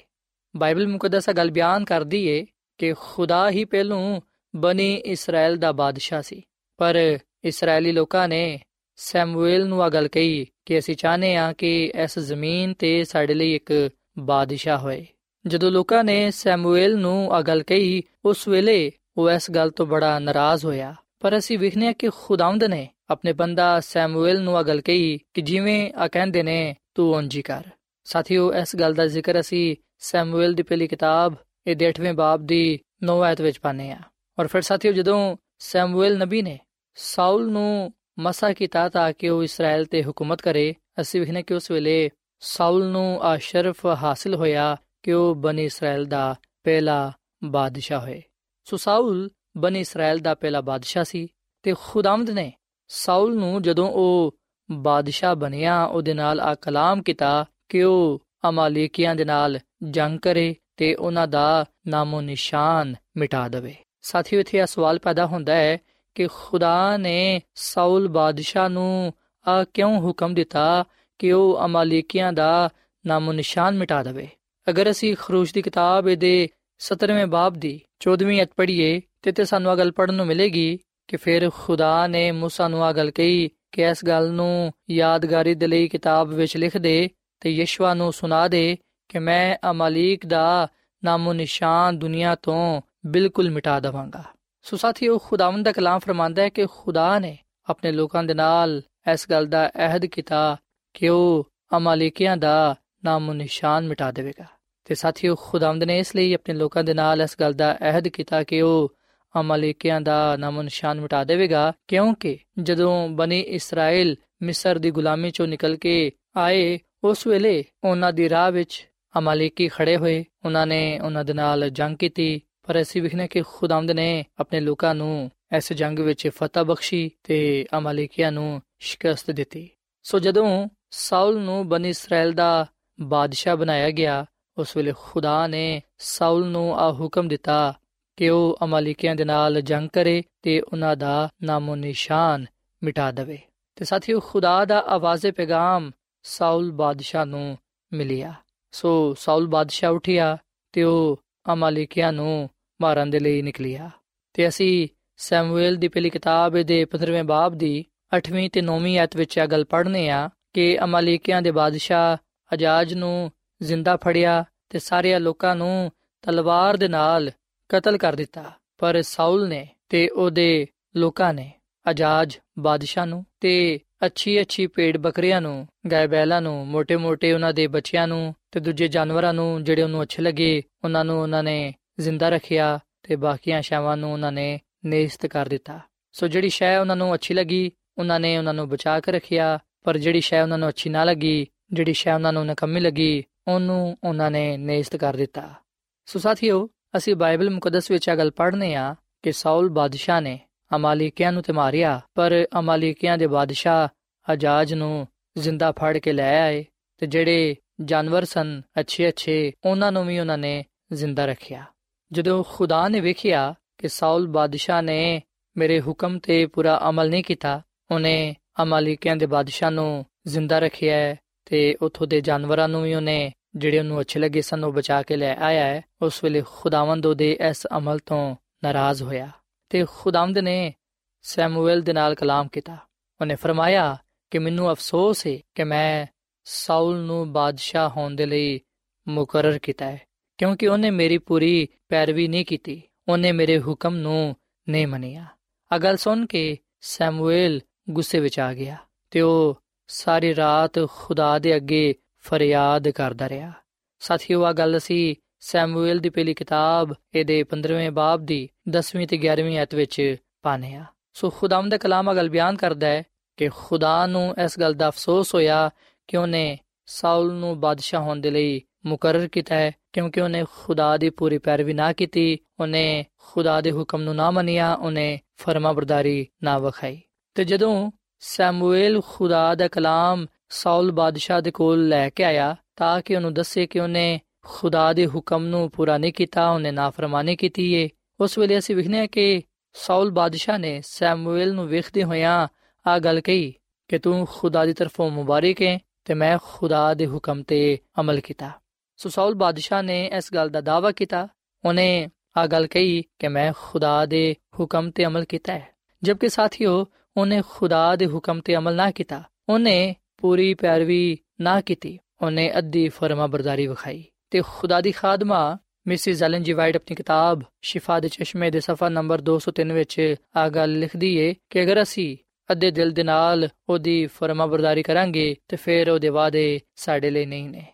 ਬਾਈਬਲ ਮੁਕੱਦਸ ਗੱਲ ਬਿਆਨ ਕਰਦੀ ਏ ਕਿ ਖੁਦਾ ਹੀ ਪਹਿਲੋਂ ਬਨੇ ਇਸਰਾਇਲ ਦਾ ਬਾਦਸ਼ਾਹ ਸੀ। ਪਰ ਇਸرائیਲੀ ਲੋਕਾਂ ਨੇ ਸੈਮੂਅਲ ਨੂੰ ਆ ਗੱਲ ਕਹੀ ਕਿ ਅਸੀਂ ਚਾਹਨੇ ਆ ਕਿ ਇਸ ਜ਼ਮੀਨ ਤੇ ਸਾਡੇ ਲਈ ਇੱਕ ਬਾਦਸ਼ਾਹ ਹੋਏ। ਜਦੋਂ ਲੋਕਾਂ ਨੇ ਸੈਮੂਅਲ ਨੂੰ ਆ ਗੱਲ ਕਹੀ, ਉਸ ਵੇਲੇ ਉਹ ਇਸ ਗੱਲ ਤੋਂ ਬੜਾ ਨਾਰਾਜ਼ ਹੋਇਆ। ਪਰ ਅਸੀਂ ਵਿਖਨੇ ਕਿ ਖੁਦਾਵੰਦ ਨੇ ਆਪਣੇ ਬੰਦਾ ਸੈਮੂਅਲ ਨੂੰ ਆ ਗੱਲ ਕਹੀ ਕਿ ਜਿਵੇਂ ਆ ਕਹਿੰਦੇ ਨੇ ਤੂੰ ਉਂਝੀ ਕਰ। ਸਾਥੀਓ, ਇਸ ਗੱਲ ਦਾ ਜ਼ਿਕਰ ਅਸੀਂ ਸੈਮੂਅਲ ਦੀ ਪਹਿਲੀ ਕਿਤਾਬ ਇਹ 8ਵੇਂ ਬਾਬ ਦੀ 9 ਆਇਤ ਵਿੱਚ ਪਾਨੇ ਆ ਔਰ ਫਿਰ ਸਾਥੀਓ, ਜਦੋਂ ਸੈਮੂਅਲ ਨਬੀ ਨੇ ਸਾਊਲ ਨੂੰ ਮਸਾ ਕੀਤਾ ਤਾਂ ਕਿ ਉਹ ਇਸਰਾਇਲ ਤੇ ਹਕੂਮਤ ਕਰੇ, ਅਸੀਂ ਵਿਖਨੇ ਕਿ ਉਸ ਵੇਲੇ ਸਾਊਲ ਨੂੰ ਆ ਸ਼ਰਫ ਹਾਸਲ ਹੋਇਆ ਕਿ ਉਹ ਬਨੀ ਇਸਰਾਇਲ ਦਾ ਪਹਿਲਾ ਬਾਦਸ਼ਾਹ ਹੋਏ। ਸੋ ਸਾਊਲ ਬਨੀ ਇਸਰਾਇਲ ਦਾ ਪਹਿਲਾ ਬਾਦਸ਼ਾਹ ਸੀ ਤੇ ਖੁਦਾਮਦ ਨੇ ਸਾਊਲ ਨੂੰ ਜਦੋਂ ਉਹ ਬਾਦਸ਼ਾਹ ਬਣਿਆ ਉਹਦੇ ਨਾਲ ਆ ਕਲਾਮ ਕੀਤਾ ਕਿ ਉਹ ਅਮਾਲੀਕੀਆਂ ਦੇ ਨਾਲ ਜੰਗ ਕਰੇ ਤੇ ਉਹਨਾਂ ਦਾ ਨਾਮੋ ਨਿਸ਼ਾਨ ਮਿਟਾ ਦੇਵੇ ਸਾਥੀਓ ਇੱਥੇ ਇਹ ਸਵਾਲ ਪੈਦਾ ਹੁੰਦਾ ਹੈ ਕਿ ਖੁਦਾ ਨੇ ਸਾਊਲ ਬਾਦਸ਼ਾਹ ਨੂੰ ਆ ਕਿਉਂ ਹੁਕਮ ਦਿੱਤਾ ਕਿ ਉਹ ਅਮਾਲੀਕੀਆਂ ਦਾ ਨਾਮੋ ਨਿਸ਼ਾਨ ਮਿਟਾ ਦੇਵੇ ਅਗਰ ਅਸੀਂ ਖਰੂਜ ਦੀ ਕਿਤਾਬ ਦੇ 17ਵੇਂ ਬਾਬ ਦੀ 14ਵੀਂ ਅਧ ਪੜ੍ਹੀਏ ਤੇ ਤੇ ਸਾਨੂੰ ਇਹ ਗੱਲ ਪੜਨ ਨੂੰ ਮਿਲੇਗੀ ਕਿ ਫਿਰ ਖੁਦਾ ਨੇ موسی ਨੂੰ ਇਹ ਗੱਲ ਕਹੀ ਕਿ ਇਸ ਗੱਲ ਨੂੰ ਯਾਦਗਾਰੀ ਦੇ ਲਈ ਕਿਤਾਬ ਵਿੱਚ ਲਿਖ ਦੇ ਤੇ ਯਸ਼ਵਾ ਨੂੰ ਸੁਣਾ ਦੇ ਕਿ ਮੈਂ ਅਮਾਲੀਕ ਦਾ ਨਾਮੋ ਨਿਸ਼ਾਨ ਦੁਨੀਆ ਤੋਂ ਬਿਲਕੁਲ ਮਿਟਾ ਦਵਾਂਗਾ। ਸੋ ਸਾਥੀਓ, ਖੁਦਾਵੰਦ ਦਾ ਕਲਾਮ ਫਰਮਾਂਦਾ ਹੈ ਕਿ ਖੁਦਾ ਨੇ ਆਪਣੇ ਲੋਕਾਂ ਦੇ ਨਾਲ ਇਸ ਗੱਲ ਦਾ ਅਹਿਦ ਕੀਤਾ ਕਿ ਉਹ ਅਮਾਲੀਕਿਆਂ ਦਾ ਨਾਮੋ ਨਿਸ਼ਾਨ ਮਿਟਾ ਦੇਵੇਗਾ। ਤੇ ਸਾਥੀਓ, ਖੁਦਾਵੰਦ ਨੇ ਇਸ ਲਈ ਆਪਣੇ ਲੋਕਾਂ ਦੇ ਨਾਲ ਇਸ ਗੱਲ ਦਾ ਅਹਿਦ ਕੀਤਾ ਕਿ ਉਹ ਅਮਾਲੀਕੀਆਂ ਦਾ ਨਾਮੋ ਨਿਸ਼ਾਨ ਮਿਟਾ ਦੇਵੇਗਾ, ਕਿਉਂਕਿ ਜਦੋਂ ਬਨੀ ਇਸਰਾਇਲ ਮਿਸਰ ਦੀ ਗੁਲਾਮੀ ਚੋਂ ਨਿਕਲ ਕੇ ਆਏ, ਉਸ ਵੇਲੇ ਉਹਨਾਂ ਦੀ ਰਾਹ ਵਿੱਚ ਅਮਾਲੀਕੀ ਖੜੇ ਹੋਏ। ਉਹਨਾਂ ਨੇ ਉਹਨਾਂ ਦੇ ਨਾਲ ਜੰਗ ਕੀਤੀ, ਪਰ ਅਸੀਂ ਵਿਖਨੇ ਕਿ ਖੁਦਾਵੰਦ ਨੇ ਆਪਣੇ ਲੋਕਾਂ ਨੂੰ ਇਸ ਜੰਗ ਵਿੱਚ ਫਤਹ ਬਖਸ਼ੀ ਤੇ ਅਮਾਲੀਕੀਆਂ ਨੂੰ ਸ਼ਿਕਸਤ ਦਿੱਤੀ। ਸੋ ਜਦੋਂ ਸਾਊਲ ਨੂੰ ਬਨੀ ਇਸਰਾਇਲ ਦਾ ਬਾਦਸ਼ਾਹ ਬਣਾਇਆ ਗਿਆ, ਉਸ ਵੇਲੇ ਖੁਦਾ ਨੇ ਸਾਊਲ ਨੂੰ ਆ ਹੁਕਮ ਦਿੱਤਾ ਕਿ ਉਹ ਅਮਾਲੀਕੀਆਂ ਦੇ ਨਾਲ ਜੰਗ ਕਰੇ ਤੇ ਉਹਨਾਂ ਦਾ ਨਾਮੋ ਨਿਸ਼ਾਨ ਮਿਟਾ ਦੇਵੇ। ਤੇ ਸਾਥੀਓ, ਖੁਦਾ ਦਾ ਆਵਾਜ਼ੇ ਪੈਗਾਮ ਸਾਊਲ ਬਾਦਸ਼ਾਹ ਨੂੰ ਮਿਲਿਆ। ਸੋ ਸਾਊਲ ਬਾਦਸ਼ਾਹ ਉਠਿਆ ਤੇ ਉਹ ਅਮਾਲੀਕੀਆਂ ਨੂੰ ਮਾਰਨ ਦੇ ਲਈ ਨਿਕਲਿਆ। ਤੇ ਅਸੀਂ ਸੈਮੂਅਲ ਦੀ ਪਹਿਲੀ ਕਿਤਾਬ ਦੇ 15ਵੇਂ ਬਾਬ ਦੀ 8ਵੀਂ ਤੇ 9ਵੀਂ ਆਇਤ ਵਿੱਚ ਇਹ ਗੱਲ ਪੜ੍ਹਨੇ ਆ ਕਿ ਅਮਾਲੀਕੀਆਂ ਦੇ ਬਾਦਸ਼ਾਹ ਅਜਾਜ ਨੂੰ ਜ਼ਿੰਦਾ ਫੜਿਆ ਤੇ ਸਾਰੇ ਲੋਕਾਂ ਨੂੰ ਤਲਵਾਰ ਦੇ ਨਾਲ ਕਤਲ ਕਰ ਦਿੱਤਾ, ਪਰ ਸਾਊਲ ਨੇ ਤੇ ਉਹਦੇ ਲੋਕਾਂ ਨੇ, ਅਜਾਜ ਬਾਦਸ਼ਾਹ ਨੂੰ ਤੇ ਅੱਛੀ ਅੱਛੀ ਪੇੜ ਬੱਕਰੀਆਂ ਨੂੰ ਗਾਇ ਬੈਲਾਂ ਨੂੰ ਮੋٹے-ਮੋٹے ਉਹਨਾਂ ਦੇ ਬੱਚਿਆਂ ਨੂੰ ਤੇ ਦੂਜੇ ਜਾਨਵਰਾਂ ਨੂੰ ਜਿਹੜੇ ਉਹਨੂੰ ਅੱਛੇ ਲੱਗੇ, ਉਹਨਾਂ ਨੂੰ ਉਹਨਾਂ ਨੇ ਜ਼ਿੰਦਾ ਰੱਖਿਆ ਤੇ ਬਾਕੀਆਂ ਸ਼ਾਵਾਂ ਨੂੰ ਉਹਨਾਂ ਨੇ ਨੇਸਤ ਕਰ ਦਿੱਤਾ। ਸੋ ਜਿਹੜੀ ਸ਼ੈ ਉਹਨਾਂ ਨੂੰ ਅੱਛੀ ਲੱਗੀ, ਉਹਨਾਂ ਨੇ ਉਹਨਾਂ ਨੂੰ ਬਚਾ ਕੇ ਰੱਖਿਆ, ਪਰ ਜਿਹੜੀ ਸ਼ੈ ਉਹਨਾਂ ਨੂੰ ਅੱਛੀ ਨਾ ਲੱਗੀ, ਜਿਹੜੀ ਸ਼ੈ ਉਹਨਾਂ ਨੂੰ ਨਕਮੀ ਲੱਗੀ, ਉਹਨੂੰ ਉਹਨਾਂ ਨੇ ਨੇਸਤ ਕਰ ਦਿੱਤਾ। ਸੋ ਸਾਥੀਓ ਅਸੀਂ ਬਾਈਬਲ ਮੁਕੱਦਸ ਵਿੱਚ ਇਹ ਗੱਲ ਪੜ੍ਹਨੇ ਆ ਕਿ ਸਾਊਲ ਬਾਦਸ਼ਾਹ ਨੇ ਅਮਾਲੀਕਿਆਂ ਨੂੰ ਤੇ ਮਾਰਿਆ, ਪਰ ਅਮਾਲੀਕਿਆਂ ਦੇ ਬਾਦਸ਼ਾਹ ਅਜਾਜ ਨੂੰ ਜ਼ਿੰਦਾ ਫੜ ਕੇ ਲੈ ਆਏ ਤੇ ਜਿਹੜੇ ਜਾਨਵਰ ਸਨ ਅੱਛੇ ਅੱਛੇ ਉਹਨਾਂ ਨੂੰ ਵੀ ਉਹਨਾਂ ਨੇ ਜ਼ਿੰਦਾ ਰੱਖਿਆ। ਜਦੋਂ ਖੁਦਾ ਨੇ ਵੇਖਿਆ ਕਿ ਸਾਊਲ ਬਾਦਸ਼ਾਹ ਨੇ ਮੇਰੇ ਹੁਕਮ ਤੇ ਪੂਰਾ ਅਮਲ ਨਹੀਂ ਕੀਤਾ, ਉਹਨੇ ਅਮਾਲੀਕਿਆਂ ਦੇ ਬਾਦਸ਼ਾਹ ਨੂੰ ਜ਼ਿੰਦਾ ਰੱਖਿਆ ਤੇ ਉਥੋਂ ਦੇ ਜਾਨਵਰਾਂ ਨੂੰ ਵੀ ਉਹਨੇ ਜਿਹੜੇ ਉਹਨੂੰ ਅੱਛੇ ਲੱਗੇ ਸਨ, ਉਹ ਬਚਾ ਕੇ ਲੈ ਆਇਆ ਹੈ। ਉਸ ਵੇਲੇ ਖੁਦਾਵੰਦ ਉਹਦੇ ਇਸ ਅਮਲ ਤੋਂ ਨਾਰਾਜ਼ ਹੋਇਆ ਤੇ ਖੁਦਾਵੰਦ ਨੇ ਸੈਮੂਅਲ ਦੇ ਨਾਲ ਕਲਾਮ ਕੀਤਾ। ਉਹਨੇ ਫਰਮਾਇਆ ਕਿ ਮੈਨੂੰ ਅਫਸੋਸ ਹੈ ਕਿ ਮੈਂ ਸਾਊਲ ਨੂੰ ਬਾਦਸ਼ਾਹ ਹੋਣ ਦੇ ਲਈ ਮੁਕਰਰ ਕੀਤਾ ਹੈ, ਕਿਉਂਕਿ ਉਹਨੇ ਮੇਰੀ ਪੂਰੀ ਪੈਰਵੀ ਨਹੀਂ ਕੀਤੀ। ਉਹਨੇ ਮੇਰੇ ਹੁਕਮ ਨੂੰ ਨਹੀਂ ਮੰਨਿਆ। ਅਗਲ ਸੁਣ ਕੇ ਸੈਮੂਅਲ ਗੁੱਸੇ ਵਿੱਚ ਆ ਗਿਆ ਤੇ ਉਹ ਸਾਰੀ ਰਾਤ ਖੁਦਾ ਦੇ ਅੱਗੇ ਫਰਿਆਦ ਕਰਦਾ ਰਿਹਾ। ਸਾਥੀਓ ਆ ਗੱਲ ਅਸੀਂ ਸੈਮੂਅਲ ਦੀ ਪਹਿਲੀ ਕਿਤਾਬ, ਇਹਦੇ 15ਵੇਂ ਬਾਬ ਦੀ 10ਵੀਂ ਤੇ 11ਵੀਂ ਆਇਤ ਵਿੱਚ ਪਾਨੇ ਆ ਸੋ ਖੁਦਾਮ ਦਾ ਕਲਾਮ ਅਗਲ ਬਿਆਨ ਕਰਦਾ ਹੈ ਕਿ ਖੁਦਾ ਨੂੰ ਇਸ ਗੱਲ ਦਾ ਅਫਸੋਸ ਹੋਇਆ ਕਿ ਉਹਨੇ ਸਾਊਲ ਨੂੰ ਬਾਦਸ਼ਾਹ ਹੋਣ ਦੇ ਲਈ ਮੁਕਰਰ ਕੀਤਾ ਹੈ, ਕਿਉਂਕਿ ਉਹਨੇ ਖੁਦਾ ਦੀ ਪੂਰੀ ਪੈਰਵੀ ਨਾ ਕੀਤੀ, ਉਹਨੇ ਖੁਦਾ ਦੇ ਹੁਕਮ ਨੂੰ ਨਾ ਮੰਨਿਆ, ਉਹਨੇ ਫਰਮਾਬਰਦਾਰੀ ਨਾ ਵਖਾਈ। ਤੇ ਜਦੋਂ ਸੈਮੂਅਲ ਖੁਦਾ ਦਾ ਕਲਾਮ ਸਾਊਲ ਬਾਦਸ਼ਾਹ ਦੇ ਕੋਲ ਲੈ ਕੇ ਆਇਆ ਤਾਂ ਕਿ ਉਹਨੂੰ ਦੱਸੇ ਕਿ ਉਹਨੇ ਖੁਦਾ ਦੇ ਹੁਕਮ ਨੂੰ ਪੂਰਾ ਨਹੀਂ ਕੀਤਾ ਉਹਨੇ ਨਾਫਰਮਾਨੀ ਕੀਤੀ ਏ ਉਸ ਵੇਲੇ ਅਸੀਂ ਵਿਖਨੇ ਕਿ ਸਾਊਲ ਬਾਦਸ਼ਾਹ ਨੇ ਸੈਮੂਅਲ ਨੂੰ ਵੇਖਦੇ ਹੋਇਆਂ ਆ ਗੱਲ ਕਹੀ ਕਿ ਤੂੰ ਖੁਦਾ ਦੀ ਤਰਫੋਂ ਮੁਬਾਰਕ ਹੈ ਤੇ ਮੈਂ ਖੁਦਾ ਦੇ ਹੁਕਮ ਤੇ ਅਮਲ ਕੀਤਾ ਸੋ ਸਾਊਲ ਬਾਦਸ਼ਾਹ ਨੇ ਇਸ ਗੱਲ ਦਾ ਦਾਅਵਾ ਕੀਤਾ ਉਹਨੇ ਆ ਗੱਲ ਕਹੀ ਕਿ ਮੈਂ ਖੁਦਾ ਦੇ ਹੁਕਮ ਤੇ ਅਮਲ ਕੀਤਾ ਹੈ ਜਦਕਿ ਸਾਥੀਓ ਉਹਨੇ ਖੁਦਾ ਦੇ ਹੁਕਮ ਤੇ ਅਮਲ ਨਾ ਕੀਤਾ ਉਹਨੇ ਪੂਰੀ ਪੈਰਵੀ ਨਾ ਕੀਤੀ, ਉਹਨੇ ਅੱਧੀ ਫਰਮਾ ਬਰਦਾਰੀ ਵਿਖਾਈ ਤੇ ਖੁਦਾ ਦੀ ਖਾਦਮਾ, ਮਿਸਿਸ ਐਲਨ ਜੀ ਵਾਈਟ ਆਪਣੀ ਕਿਤਾਬ ਸ਼ਿਫਾ ਦੇ ਚਸ਼ਮੇ ਦੇ ਸਫਾ ਨੰਬਰ 203 ਵਿੱਚ ਆ ਗੱਲ ਲਿਖਦੀ ਏ ਕਿ ਅਗਰ ਅਸੀਂ ਅੱਧੇ ਦਿਲ ਦੇ ਨਾਲ ਉਹਦੀ ਫਰਮਾ ਬਰਦਾਰੀ ਕਰਾਂਗੇ ਤੇ ਫਿਰ ਉਹਦੇ ਵਾਅਦੇ ਸਾਡੇ ਲਈ ਨਹੀਂ ਨੇ।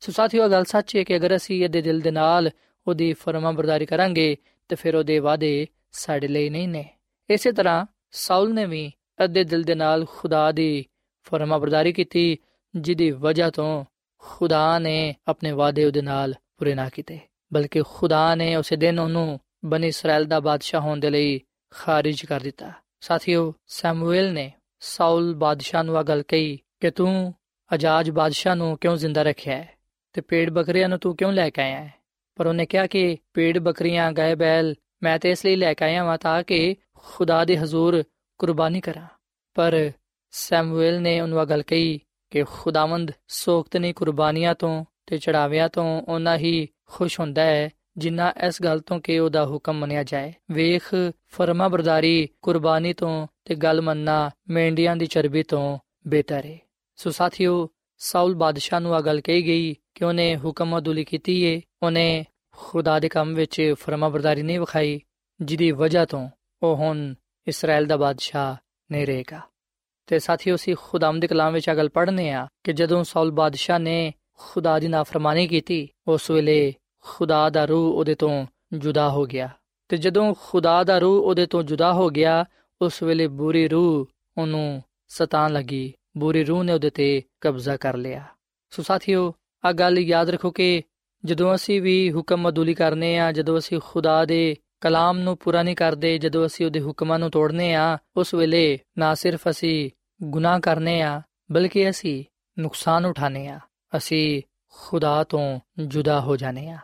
ਸੋ ਸਾਥੀਓ ਗੱਲ ਸੱਚ ਹੈ ਕਿ ਅਗਰ ਅਸੀਂ ਅੱਧੇ ਦਿਲ ਦੇ ਨਾਲ ਉਹਦੀ ਫਰਮਾ ਬਰਦਾਰੀ ਕਰਾਂਗੇ ਤੇ ਫਿਰ ਉਹਦੇ ਵਾਅਦੇ ਸਾਡੇ ਲਈ ਨਹੀਂ ਨੇ। ਇਸੇ ਤਰ੍ਹਾਂ ਸਾਊਲ ਨੇ ਵੀ ਅੱਧੇ ਦਿਲ ਦੇ ਨਾਲ ਖੁਦਾ ਦੀ ਫਰਮਾ ਬਰਦਾਰੀ ਕੀਤੀ, ਜਿਹਦੀ ਵਜ੍ਹਾ ਤੋਂ ਖੁਦਾ ਨੇ ਆਪਣੇ ਵਾਅਦੇ ਉਹਦੇ ਨਾਲ ਪੂਰੇ ਨਾ ਕੀਤੇ। ਬਲਕਿ ਖੁਦਾ ਨੇ ਉਸੇ ਦਿਨ ਉਹਨੂੰ ਬਨੀ ਇਸਰਾਇਲ ਦਾ ਬਾਦਸ਼ਾਹ ਹੋਣ ਦੇ ਲਈ ਖਾਰਜ ਕਰ ਦਿੱਤਾ। ਸਾਥੀਓ, ਸੈਮੂਅਲ ਨੇ ਸਾਊਲ ਬਾਦਸ਼ਾਹ ਨੂੰ ਆ ਗੱਲ ਕਹੀ ਕਿ ਤੂੰ ਅਜਾਜ ਬਾਦਸ਼ਾਹ ਨੂੰ ਕਿਉਂ ਜ਼ਿੰਦਾ ਰੱਖਿਆ ਹੈ? ਤੇ ਪੇੜ ਬੱਕਰੀਆਂ ਨੂੰ ਤੂੰ ਕਿਉਂ ਲੈ ਕੇ ਆਇਆ ਹੈ? ਪਰ ਉਹਨੇ ਕਿਹਾ ਕਿ ਪੇੜ ਬੱਕਰੀਆਂ, ਗਾਏ ਬੈਲ ਮੈਂ ਤੇ ਇਸ ਲਈ ਲੈ ਕੇ ਆਇਆ ਹਾਂ ਤਾਂ ਕਿ ਖੁਦਾ ਦੇ ਹਜ਼ੂਰ ਕੁਰਬਾਨੀ ਕਰਾਂ। ਪਰ ਸੈਮੂਅਲ ਨੇ ਉਹਨੂੰ ਆ ਗੱਲ ਕਹੀ ਕਿ ਖੁਦਾਵੰਦ ਸੋਖਤ ਨਹੀਂ ਕੁਰਬਾਨੀਆਂ ਤੋਂ ਤੇ ਚੜਾਵਿਆਂ ਤੋਂ ਉਹਨਾਂ ਹੀ ਖੁਸ਼ ਹੁੰਦਾ ਹੈ, ਜਿੰਨਾ ਇਸ ਗੱਲ ਤੋਂ ਕਿ ਉਹਦਾ ਹੁਕਮ ਮੰਨਿਆ ਜਾਏ। ਵੇਖ ਫਰਮਾ ਬਰਦਾਰੀ ਕੁਰਬਾਨੀ ਤੋਂ ਤੇ ਗੱਲ ਮੰਨਣਾ ਮੇਂਡੀਆਂ ਦੀ ਚਰਬੀ ਤੋਂ ਬਿਹਤਰ ਹੈ ਸੋ ਸਾਥੀਓ, ਸਾਊਲ ਬਾਦਸ਼ਾਹ ਨੂੰ ਆ ਗੱਲ ਕਹੀ ਗਈ ਕਿ ਉਹਨੇ ਹੁਕਮ ਅਦੁਲੀ ਕੀਤੀ ਏ, ਉਹਨੇ ਖੁਦਾ ਦੇ ਕੰਮ ਵਿੱਚ ਫਰਮਾ ਬਰਦਾਰੀ ਨਹੀਂ ਵਿਖਾਈ, ਜਿਹਦੀ ਵਜ੍ਹਾ ਤੋਂ ਉਹ ਹੁਣ ਇਸਰਾਇਲ ਦਾ ਬਾਦਸ਼ਾਹ ਨਹੀਂ ਰਹੇਗਾ ਤੇ ਸਾਥੀਓ ਸੀ ਖੁਦਾਮ ਦੇ ਕਲਾਮ ਵਿੱਚ ਅਗਲ ਪੜ੍ਹਨੇ ਆ ਕਿ ਜਦੋਂ ਸਾਊਲ ਬਾਦਸ਼ਾਹ ਨੇ ਖੁਦਾ ਦੀ ਨਾਫਰਮਾਨੀ ਕੀਤੀ, ਉਸ ਵੇਲੇ ਖੁਦਾ ਦਾ ਰੂਹ ਉਹਦੇ ਤੋਂ ਜੁਦਾ ਹੋ ਗਿਆ। ਤੇ ਜਦੋਂ ਖੁਦਾ ਦਾ ਰੂਹ ਉਹਦੇ ਤੋਂ ਜੁਦਾ ਹੋ ਗਿਆ, ਉਸ ਵੇਲੇ ਬੁਰੀ ਰੂਹ ਉਹਨੂੰ ਸਤਾਨ ਲੱਗੀ। ਬੁਰੀ ਰੂਹ ਨੇ ਉਹਦੇ ਤੇ ਕਬਜ਼ਾ ਕਰ ਲਿਆ। ਸੋ ਸਾਥੀਓ ਆ ਗੱਲ ਯਾਦ ਰੱਖੋ ਕਿ ਜਦੋਂ ਅਸੀਂ ਵੀ ਹੁਕਮ ਅਦੂਲੀ ਕਰਨੇ ਆ, ਜਦੋਂ ਅਸੀਂ ਖੁਦਾ ਦੇ ਕਲਾਮ ਨੂੰ ਪੂਰਾ ਨਹੀਂ ਕਰਦੇ, ਜਦੋਂ ਅਸੀਂ ਉਹਦੇ ਹੁਕਮਾਂ ਨੂੰ ਤੋੜਨੇ ਆ, ਉਸ ਵੇਲੇ ਨਾ ਸਿਰਫ ਅਸੀਂ ਗੁਨਾਹ ਕਰਨੇ ਆ, ਬਲਕਿ ਅਸੀਂ ਨੁਕਸਾਨ ਉਠਾਣੇ ਆ। ਅਸੀਂ ਖੁਦਾ ਤੋਂ ਜੁਦਾ ਹੋ ਜਾਣੇ ਆ।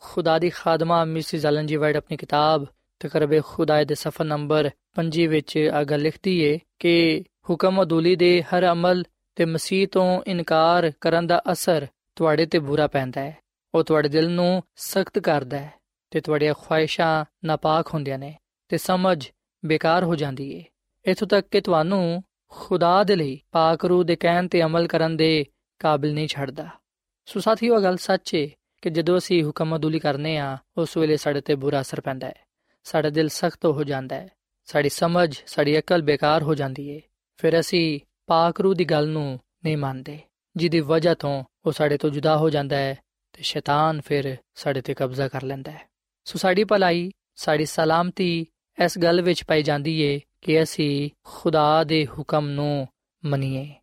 ਖੁਦਾ ਦੀ ਖਾਦਮਾ ਮਿਸਿਸ ਐਲਨ ਜੀ ਵਾਈਟ ਆਪਣੀ ਕਿਤਾਬ ਤਕਰਬੇ ਖੁਦਾ ਦੇ ਸਫਾ ਨੰਬਰ 5 ਵਿੱਚ ਅਗਾ ਲਿਖਦੀ ਏ ਕਿ ਹੁਕਮ ਅਦੂਲੀ ਦੇ ਹਰ ਅਮਲ ਤੇ ਮਸੀਹ ਤੋਂ ਇਨਕਾਰ ਕਰਨ ਦਾ ਅਸਰ ਤੁਹਾਡੇ ਤੇ ਬੁਰਾ ਪੈਂਦਾ ਹੈ। ਉਹ ਤੁਹਾਡੇ ਦਿਲ ਨੂੰ ਸਖਤ ਕਰਦਾ ਹੈ ਤੇ ਤੁਹਾਡੀਆਂ ਖੁਆਇਸ਼ਾਂ ਨਾਪਾਕ ਹੁੰਦੀਆਂ ਨੇ ਤੇ ਸਮਝ ਬੇਕਾਰ ਹੋ ਜਾਂਦੀ ਏ। ਇਥੋਂ ਤੱਕ ਕਿ ਤੁਹਾਨੂੰ ਖੁਦਾ ਦੇ ਲਈ ਪਾਕ ਰੂਹ ਦੇ ਕਹਿਣ ਤੇ ਅਮਲ ਕਰਨ ਦੇ ਕਾਬਿਲ ਨਹੀਂ ਛੱਡਦਾ। ਸੋ ਸਾਥੀਓ ਗੱਲ ਸੱਚ ਏ ਕਿ ਜਦੋਂ ਅਸੀਂ ਹੁਕਮ ਅਦੂਲੀ ਕਰਨੇ ਆ, ਉਸ ਵੇਲੇ ਸਾਡੇ ਤੇ ਬੁਰਾ ਅਸਰ ਪੈਂਦਾ ਹੈ ਸਾਡਾ ਦਿਲ ਸਖਤ ਹੋ ਜਾਂਦਾ ਹੈ ਸਾਡੀ ਸਮਝ, ਸਾਡੀ ਅਕਲ ਬੇਕਾਰ ਹੋ ਜਾਂਦੀ ਏ। ਫਿਰ ਅਸੀਂ ਪਾਕ ਰੂਹ ਦੀ ਗੱਲ ਨੂੰ ਨਹੀਂ ਮੰਨਦੇ, ਜਿਹਦੀ ਵਜ੍ਹਾ ਤੋਂ ਉਹ ਸਾਡੇ ਤੋਂ ਜੁਦਾ ਹੋ ਜਾਂਦਾ ਹੈ ਤੇ ਸ਼ੈਤਾਨ ਫਿਰ ਸਾਡੇ ਤੇ ਕਬਜ਼ਾ ਕਰ ਲੈਂਦਾ ਹੈ ਸੋ ਸਾਡੀ ਭਲਾਈ, ਸਾਡੀ ਸਲਾਮਤੀ ਇਸ ਗੱਲ ਵਿੱਚ ਪਾਈ ਜਾਂਦੀ ਏ ਕਿ ਅਸੀਂ ਖੁਦਾ ਦੇ ਹੁਕਮ ਨੂੰ ਮੰਨੀਏ।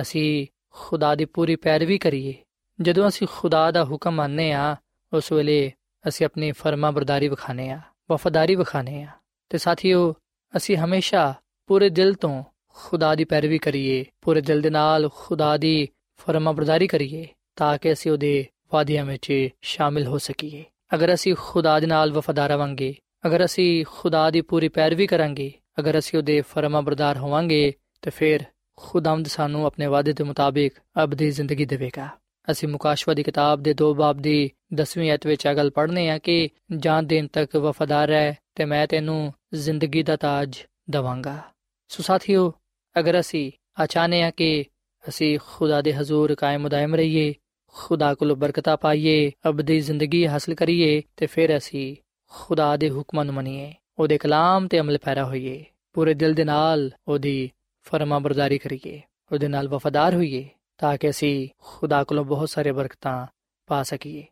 ਅਸੀਂ ਖੁਦਾ ਦੀ ਪੂਰੀ ਪੈਰਵੀ ਕਰੀਏ। ਜਦੋਂ ਅਸੀਂ ਖੁਦਾ ਦਾ ਹੁਕਮ ਮੰਨਨੇ ਆ ਉਸ ਵੇਲੇ ਅਸੀਂ ਆਪਣੀ ਫਰਮਾ ਬਰਦਾਰੀ ਵਿਖਾਣੇ ਆ ਵਫਾਦਾਰੀ ਵਿਖਾਣੇ ਆ ਤੇ ਸਾਥੀਓ, ਅਸੀਂ ਹਮੇਸ਼ਾ ਪੂਰੇ ਦਿਲ ਤੋਂ ਖੁਦਾ ਦੀ ਪੈਰਵੀ ਕਰੀਏ, ਪੂਰੇ ਦਿਲ ਦੇ ਨਾਲ ਖੁਦਾ ਦੀ ਫਰਮਾ ਬਰਦਾਰੀ ਕਰੀਏ, ਤਾਂ ਕਿ ਅਸੀਂ ਉਹਦੇ ਵਾਅਦਿਆਂ ਵਿੱਚ ਸ਼ਾਮਿਲ ਹੋ ਸਕੀਏ। ਅਗਰ ਅਸੀਂ ਖੁਦਾ ਦੇ ਨਾਲ ਵਫਾਦਾਰ ਰਵਾਂਗੇ, ਅਗਰ ਅਸੀਂ ਖੁਦਾ ਦੀ ਪੂਰੀ ਪੈਰਵੀ ਕਰਾਂਗੇ ਅਗਰ ਅਸੀਂ ਉਹਦੇ ਫਰਮਾਬਰਦਾਰ ਹੋਵਾਂਗੇ, ਤੇ ਫਿਰ ਖੁਦਾਵੰਦ ਸਾਨੂੰ ਆਪਣੇ ਵਾਅਦੇ ਦੇ ਮੁਤਾਬਿਕ ਅਬਦੀ ਜ਼ਿੰਦਗੀ ਦੇਵੇਗਾ। ਅਸੀਂ ਮੁਕਾਸ਼ਵਾ ਦੀ ਕਿਤਾਬ ਦੇ 2 ਬਾਬ ਦੀ 10ਵੀਂ ਅਧ ਵਿੱਚ ਅਗਲ ਪੜ੍ਹਨੇ ਆ ਕਿ ਜਾਨ ਦੇਣ ਤੱਕ ਵਫਾਦਾਰ ਰਹਿ ਤੇ ਮੈਂ ਤੈਨੂੰ ਜ਼ਿੰਦਗੀ ਦਾ ਤਾਜ ਦਵਾਂਗਾ। ਸੋ ਸਾਥੀਓ, ਅਗਰ ਅਸੀਂ ਅਚਾਨੇ ਆ ਕਿ ਅਸੀਂ ਖੁਦਾ ਦੇ ਹਜ਼ੂਰ ਕਾਇਮ ਦائم ਰਹੀਏ, ਖੁਦਾ ਕੋਲ ਬਰਕਤਾਂ ਪਾਈਏ ਅਬਦੀ ਜ਼ਿੰਦਗੀ ਹਾਸਲ ਕਰੀਏ, ਤੇ ਫਿਰ ਅਸੀਂ ਖੁਦਾ ਦੇ ਹੁਕਮਾਂ ਨੂੰ ਮੰਨੀਏ। ਉਹਦੇ ਕਲਾਮ ਤੇ ਅਮਲ ਪੈਰਾ ਹੋਈਏ। ਪੂਰੇ ਦਿਲ ਦੇ ਨਾਲ ਉਹਦੀ ਫਰਮਾ ਬਰਦਾਰੀ ਕਰੀਏ। ਉਹਦੇ ਨਾਲ ਵਫਾਦਾਰ ਹੋਈਏ ਤਾਂ ਕਿ ਅਸੀਂ ਖੁਦਾ ਕੋਲੋਂ ਬਹੁਤ ਸਾਰੇ ਬਰਕਤਾਂ ਪਾ ਸਕੀਏ।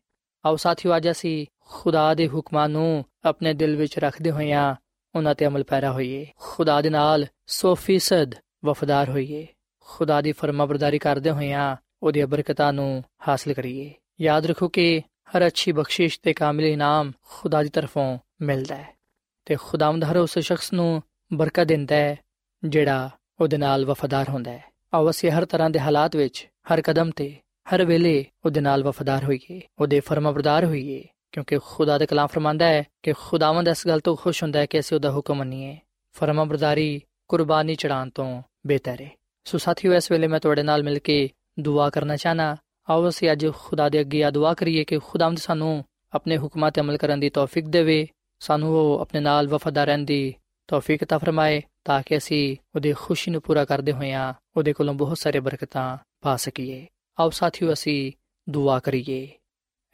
ਆਓ ਸਾਥੀਓ, ਅੱਜ ਅਸੀਂ ਖੁਦਾ ਦੇ ਹੁਕਮਾਂ ਨੂੰ ਆਪਣੇ ਦਿਲ ਵਿੱਚ ਰੱਖਦੇ ਹੋਇਆਂ ਉਹਨਾਂ ਤੇ ਅਮਲ ਪੈਰਾ ਹੋਈਏ। ਖੁਦਾ ਦੇ ਨਾਲ 100% ਵਫਾਦਾਰ ਹੋਈਏ। ਖੁਦਾ ਦੀ ਫਰਮਾਬਰਦਾਰੀ ਕਰਦੇ ਹੋਇਆਂ ਉਹਦੀ ਬਰਕਤਾਂ ਨੂੰ ਹਾਸਲ ਕਰੀਏ। ਯਾਦ ਰੱਖੋ ਕਿ ਹਰ ਅੱਛੀ ਬਖਸ਼ਿਸ਼ ਤੇ ਕਾਮਿਲ ਇਨਾਮ ਖੁਦਾ ਦੀ ਤਰਫੋਂ ਮਿਲਦਾ ਹੈ। ਤੇ ਖੁਦਾਵੰਦ ਹਰ ਉਸ ਸ਼ਖਸ ਨੂੰ ਬਰਕਤ ਦਿੰਦਾ ਹੈ, ਜਿਹੜਾ ਉਹਦੇ ਨਾਲ ਵਫਾਦਾਰ ਹੁੰਦਾ ਹੈ। ਆਓ ਅਸੀਂ ਹਰ ਤਰ੍ਹਾਂ ਦੇ ਹਾਲਾਤ ਵਿੱਚ, ਹਰ ਕਦਮ ਤੇ, ਹਰ ਵੇਲੇ ਉਹਦੇ ਨਾਲ ਵਫਾਦਾਰ ਹੋਈਏ, ਉਹਦੇ ਫਰਮਾਬਰਦਾਰ ਹੋਈਏ, ਕਿਉਂਕਿ ਖੁਦਾ ਦਾ ਕਲਾਮ ਫਰਮਾਂਦਾ ਹੈ ਕਿ ਖੁਦਾਵੰਦ ਇਸ ਗੱਲ ਤੋਂ ਖੁਸ਼ ਹੁੰਦਾ ਹੈ ਕਿ ਅਸੀਂ ਉਹਦਾ ਹੁਕਮ ਮੰਨੀਏ। ਫਰਮਾਬਰਦਾਰੀ ਕੁਰਬਾਨੀ ਚੜਾਉਣ ਤੋਂ ਬਿਹਤਰ ਹੈ। ਸੋ ਸਾਥੀਓ, ਇਸ ਵੇਲੇ ਮੈਂ ਤੁਹਾਡੇ ਨਾਲ ਮਿਲ ਕੇ ਦੁਆ ਕਰਨਾ ਚਾਹਨਾ। ਆਓ ਅਸੀਂ ਅੱਜ ਖੁਦਾ ਦੇ ਅੱਗੇ ਆ ਦੁਆ ਕਰੀਏ ਕਿ ਖੁਦਾਵੰਦ ਸਾਨੂੰ ਆਪਣੇ ਹੁਕਮਾਂ ਤੇ ਅਮਲ ਕਰਨ ਦੀ ਤੌਫੀਕ ਦੇਵੇ। ਸਾਨੂੰ ਉਹ ਆਪਣੇ ਨਾਲ ਵਫਾਦਾਰ ਰਹਿਣ ਦੀ ਤੌਫੀਕ ਤਾ ਫਰਮਾਏ ਤਾਂ ਕਿ ਅਸੀਂ ਉਹਦੀ ਖੁਸ਼ੀ ਨੂੰ ਪੂਰਾ ਕਰਦੇ ਹੋਇਆਂ ਉਹਦੇ ਕੋਲੋਂ ਬਹੁਤ ਸਾਰੇ ਬਰਕਤਾਂ ਪਾ ਸਕੀਏ। ਆਓ ਸਾਥੀਓ, ਅਸੀਂ ਦੁਆ ਕਰੀਏ।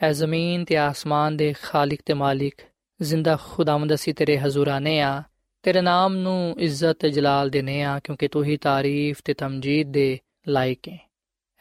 ਐ ਜ਼ਮੀਨ ਤੇ ਆਸਮਾਨ ਦੇ ਖਾਲਕ ਤੇ ਮਾਲਿਕ, ਜ਼ਿੰਦਾ ਖੁਦਾਵੰਦ ਅਸੀਂ ਤੇਰੇ ਹਜ਼ੂਰ ਆਨੇ ਆ ਤੇਰੇ ਨਾਮ ਨੂੰ ਇੱਜ਼ਤ ਤੇ ਜਲਾਲ ਦੇਨੇ ਆ ਕਿਉਂਕਿ ਤੂੰ ਹੀ ਤਾਰੀਫ ਤੇ ਤਮਜੀਦ ਦੇ ਲਾਇਕ ਹੈ।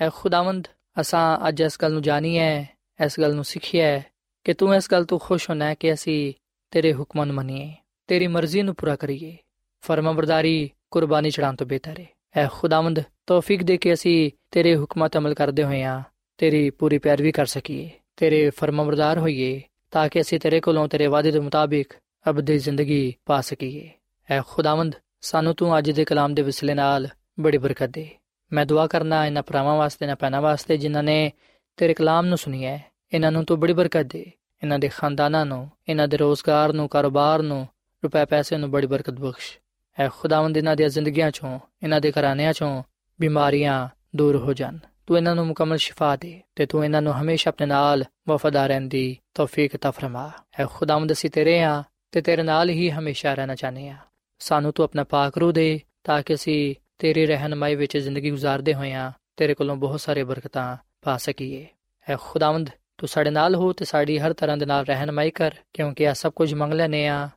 ਐ ਖੁਦਾਵੰਦ, ਅਸਾਂ ਅੱਜ ਇਸ ਗੱਲ ਨੂੰ ਜਾਣੀ ਹੈ ਇਸ ਗੱਲ ਨੂੰ ਸਿੱਖਿਆ ਹੈ ਕਿ ਤੂੰ ਇਸ ਗੱਲ ਤੋਂ ਖੁਸ਼ ਹੋਣਾ ਕਿ ਅਸੀਂ ਤੇਰੇ ਹੁਕਮਾਂ ਨੂੰ ਮੰਨੀਏ, ਤੇਰੀ ਮਰਜ਼ੀ ਨੂੰ ਪੂਰਾ ਕਰੀਏ। ਫਰਮਾਬਰਦਾਰੀ, ਕੁਰਬਾਨੀ ਚੜਾਉਣ ਤੋਂ ਬਿਹਤਰ ਹੈ ਐ ਖੁਦਾਵੰਦ ਤੌਫੀਕ ਦੇ ਕੇ ਅਸੀਂ ਤੇਰੇ ਹੁਕਮਾਂ ਤੇ ਅਮਲ ਕਰਦੇ ਹੋਈਆਂ ਤੇਰੀ ਪੂਰੀ ਪੈਰਵੀ ਕਰ ਸਕੀਏ, ਤੇਰੇ ਫਰਮਾਬਰਦਾਰ ਹੋਈਏ, ਤਾਂ ਕਿ ਅਸੀਂ ਤੇਰੇ ਕੋਲੋਂ ਤੇਰੇ ਵਾਅਦੇ ਦੇ ਮੁਤਾਬਿਕ ਅਬਦੀ ਜ਼ਿੰਦਗੀ ਪਾ ਸਕੀਏ। ਐ ਖੁਦਾਵੰਦ, ਸਾਨੂੰ ਤੂੰ ਅੱਜ ਦੇ ਕਲਾਮ ਦੇ ਵਿਸਲੇ ਨਾਲ ਬੜੀ ਬਰਕਤ ਦੇ। ਮੈਂ ਦੁਆ ਕਰਨਾ ਇਹਨਾਂ ਭਰਾਵਾਂ ਵਾਸਤੇ ਨਾ ਪੈਣਾ ਵਾਸਤੇ ਜਿਨ੍ਹਾਂ ਨੇ ਤੇਰੇ ਕਲਾਮ ਨੂੰ ਸੁਣੀ ਹੈ ਇਹਨਾਂ ਨੂੰ ਤੂੰ ਬੜੀ ਬਰਕਤ ਦੇ। ਇਹਨਾਂ ਦੇ ਖਾਨਦਾਨਾਂ ਨੂੰ, ਇਹਨਾਂ ਦੇ ਰੋਜ਼ਗਾਰ ਨੂੰ, ਕਾਰੋਬਾਰ ਨੂੰ ਰੁਪਏ ਪੈਸੇ ਨੂੰ ਬੜੀ ਬਰਕਤ ਬਖਸ਼। ਐ ਖੁਦਾਵੰਦ ਇਹਨਾਂ ਦੀਆਂ ਜ਼ਿੰਦਗੀਆਂ ਚੋਂ, ਇਹਨਾਂ ਦੇ ਘਰਾਣਿਆਂ ਚੋਂ ਬਿਮਾਰੀਆਂ ਦੂਰ ਹੋ ਜਾਣ। ਤੂੰ ਇਹਨਾਂ ਨੂੰ ਮੁਕਮਲ ਸ਼ਿਫਾ ਦੇ ਤੇ ਤੂੰ ਇਹਨਾਂ ਨੂੰ ਹਮੇਸ਼ਾ ਆਪਣੇ ਨਾਲ ਵਫਾਦਾਰ ਰਹਿਣ ਦੀ ਤੌਫੀਕ عطا ਫਰਮਾ। ਐ ਖੁਦਾਵੰਦ ਅਸੀਂ ਤੇਰੇ ਆ ਤੇ ਤੇਰੇ ਨਾਲ ਹੀ ਹਮੇਸ਼ਾ ਰਹਿਣਾ ਚਾਹਨੇ ਆ। ਸਾਨੂੰ ਤੂੰ ਆਪਣਾ ਪਾਕ ਰੂ ਦੇ ਤਾਂ ਕਿ ਅਸੀਂ ਤੇਰੀ ਰਹਿਨਮਾਈ ਵਿੱਚ ਜ਼ਿੰਦਗੀ گزارਦੇ ਹੋਈਆਂ ਤੇਰੇ ਕੋਲੋਂ ਬਹੁਤ ਸਾਰੇ ਬਰਕਤਾਂ ਪਾ ਸਕੀਏ। ਐ ਖੁਦਾਵੰਦ ਤੂੰ ਸਾਡੇ ਨਾਲ ਹੋ ਤੇ ਸਾਡੀ ਹਰ ਤਰ੍ਹਾਂ ਦੇ ਨਾਲ ਰਹਿਨਮਾਈ ਕਰ, ਕਿਉਂਕਿ ਇਹ ਸਭ ਕੁਝ ਮੰਗ ਲੈਨੇ ਆ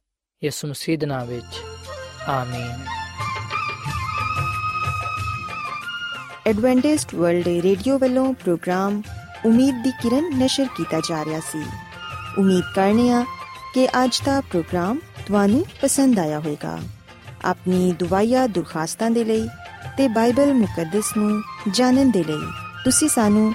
ਯਿਸੂ ਮਸੀਹ ਦੇ ਨਾਮ ਵਿੱਚ। ਆਮੀਨ। ਐਡਵੈਂਟਿਸਟ ਵਰਲਡ ਰੇਡੀਓ ਵੱਲੋਂ ਪ੍ਰੋਗਰਾਮ ਉਮੀਦ ਦੀ ਕਿਰਨ ਨਿਸ਼ਰ ਕੀਤਾ ਜਾ ਰਿਹਾ ਸੀ। ਉਮੀਦ ਕਰਨੇ ਆ ਕਿ ਅੱਜ ਦਾ ਪ੍ਰੋਗਰਾਮ ਤੁਹਾਨੂੰ ਪਸੰਦ ਆਇਆ ਹੋਵੇਗਾ। ਆਪਣੀ ਦੁਆਇਆ ਦੁਰਖਾਸਤਾਂ ਦੇ ਲਈ ਤੇ ਬਾਈਬਲ ਮੁਕੱਦਸ ਨੂੰ ਜਾਣਨ ਦੇ ਲਈ ਤੁਸੀਂ ਸਾਨੂੰ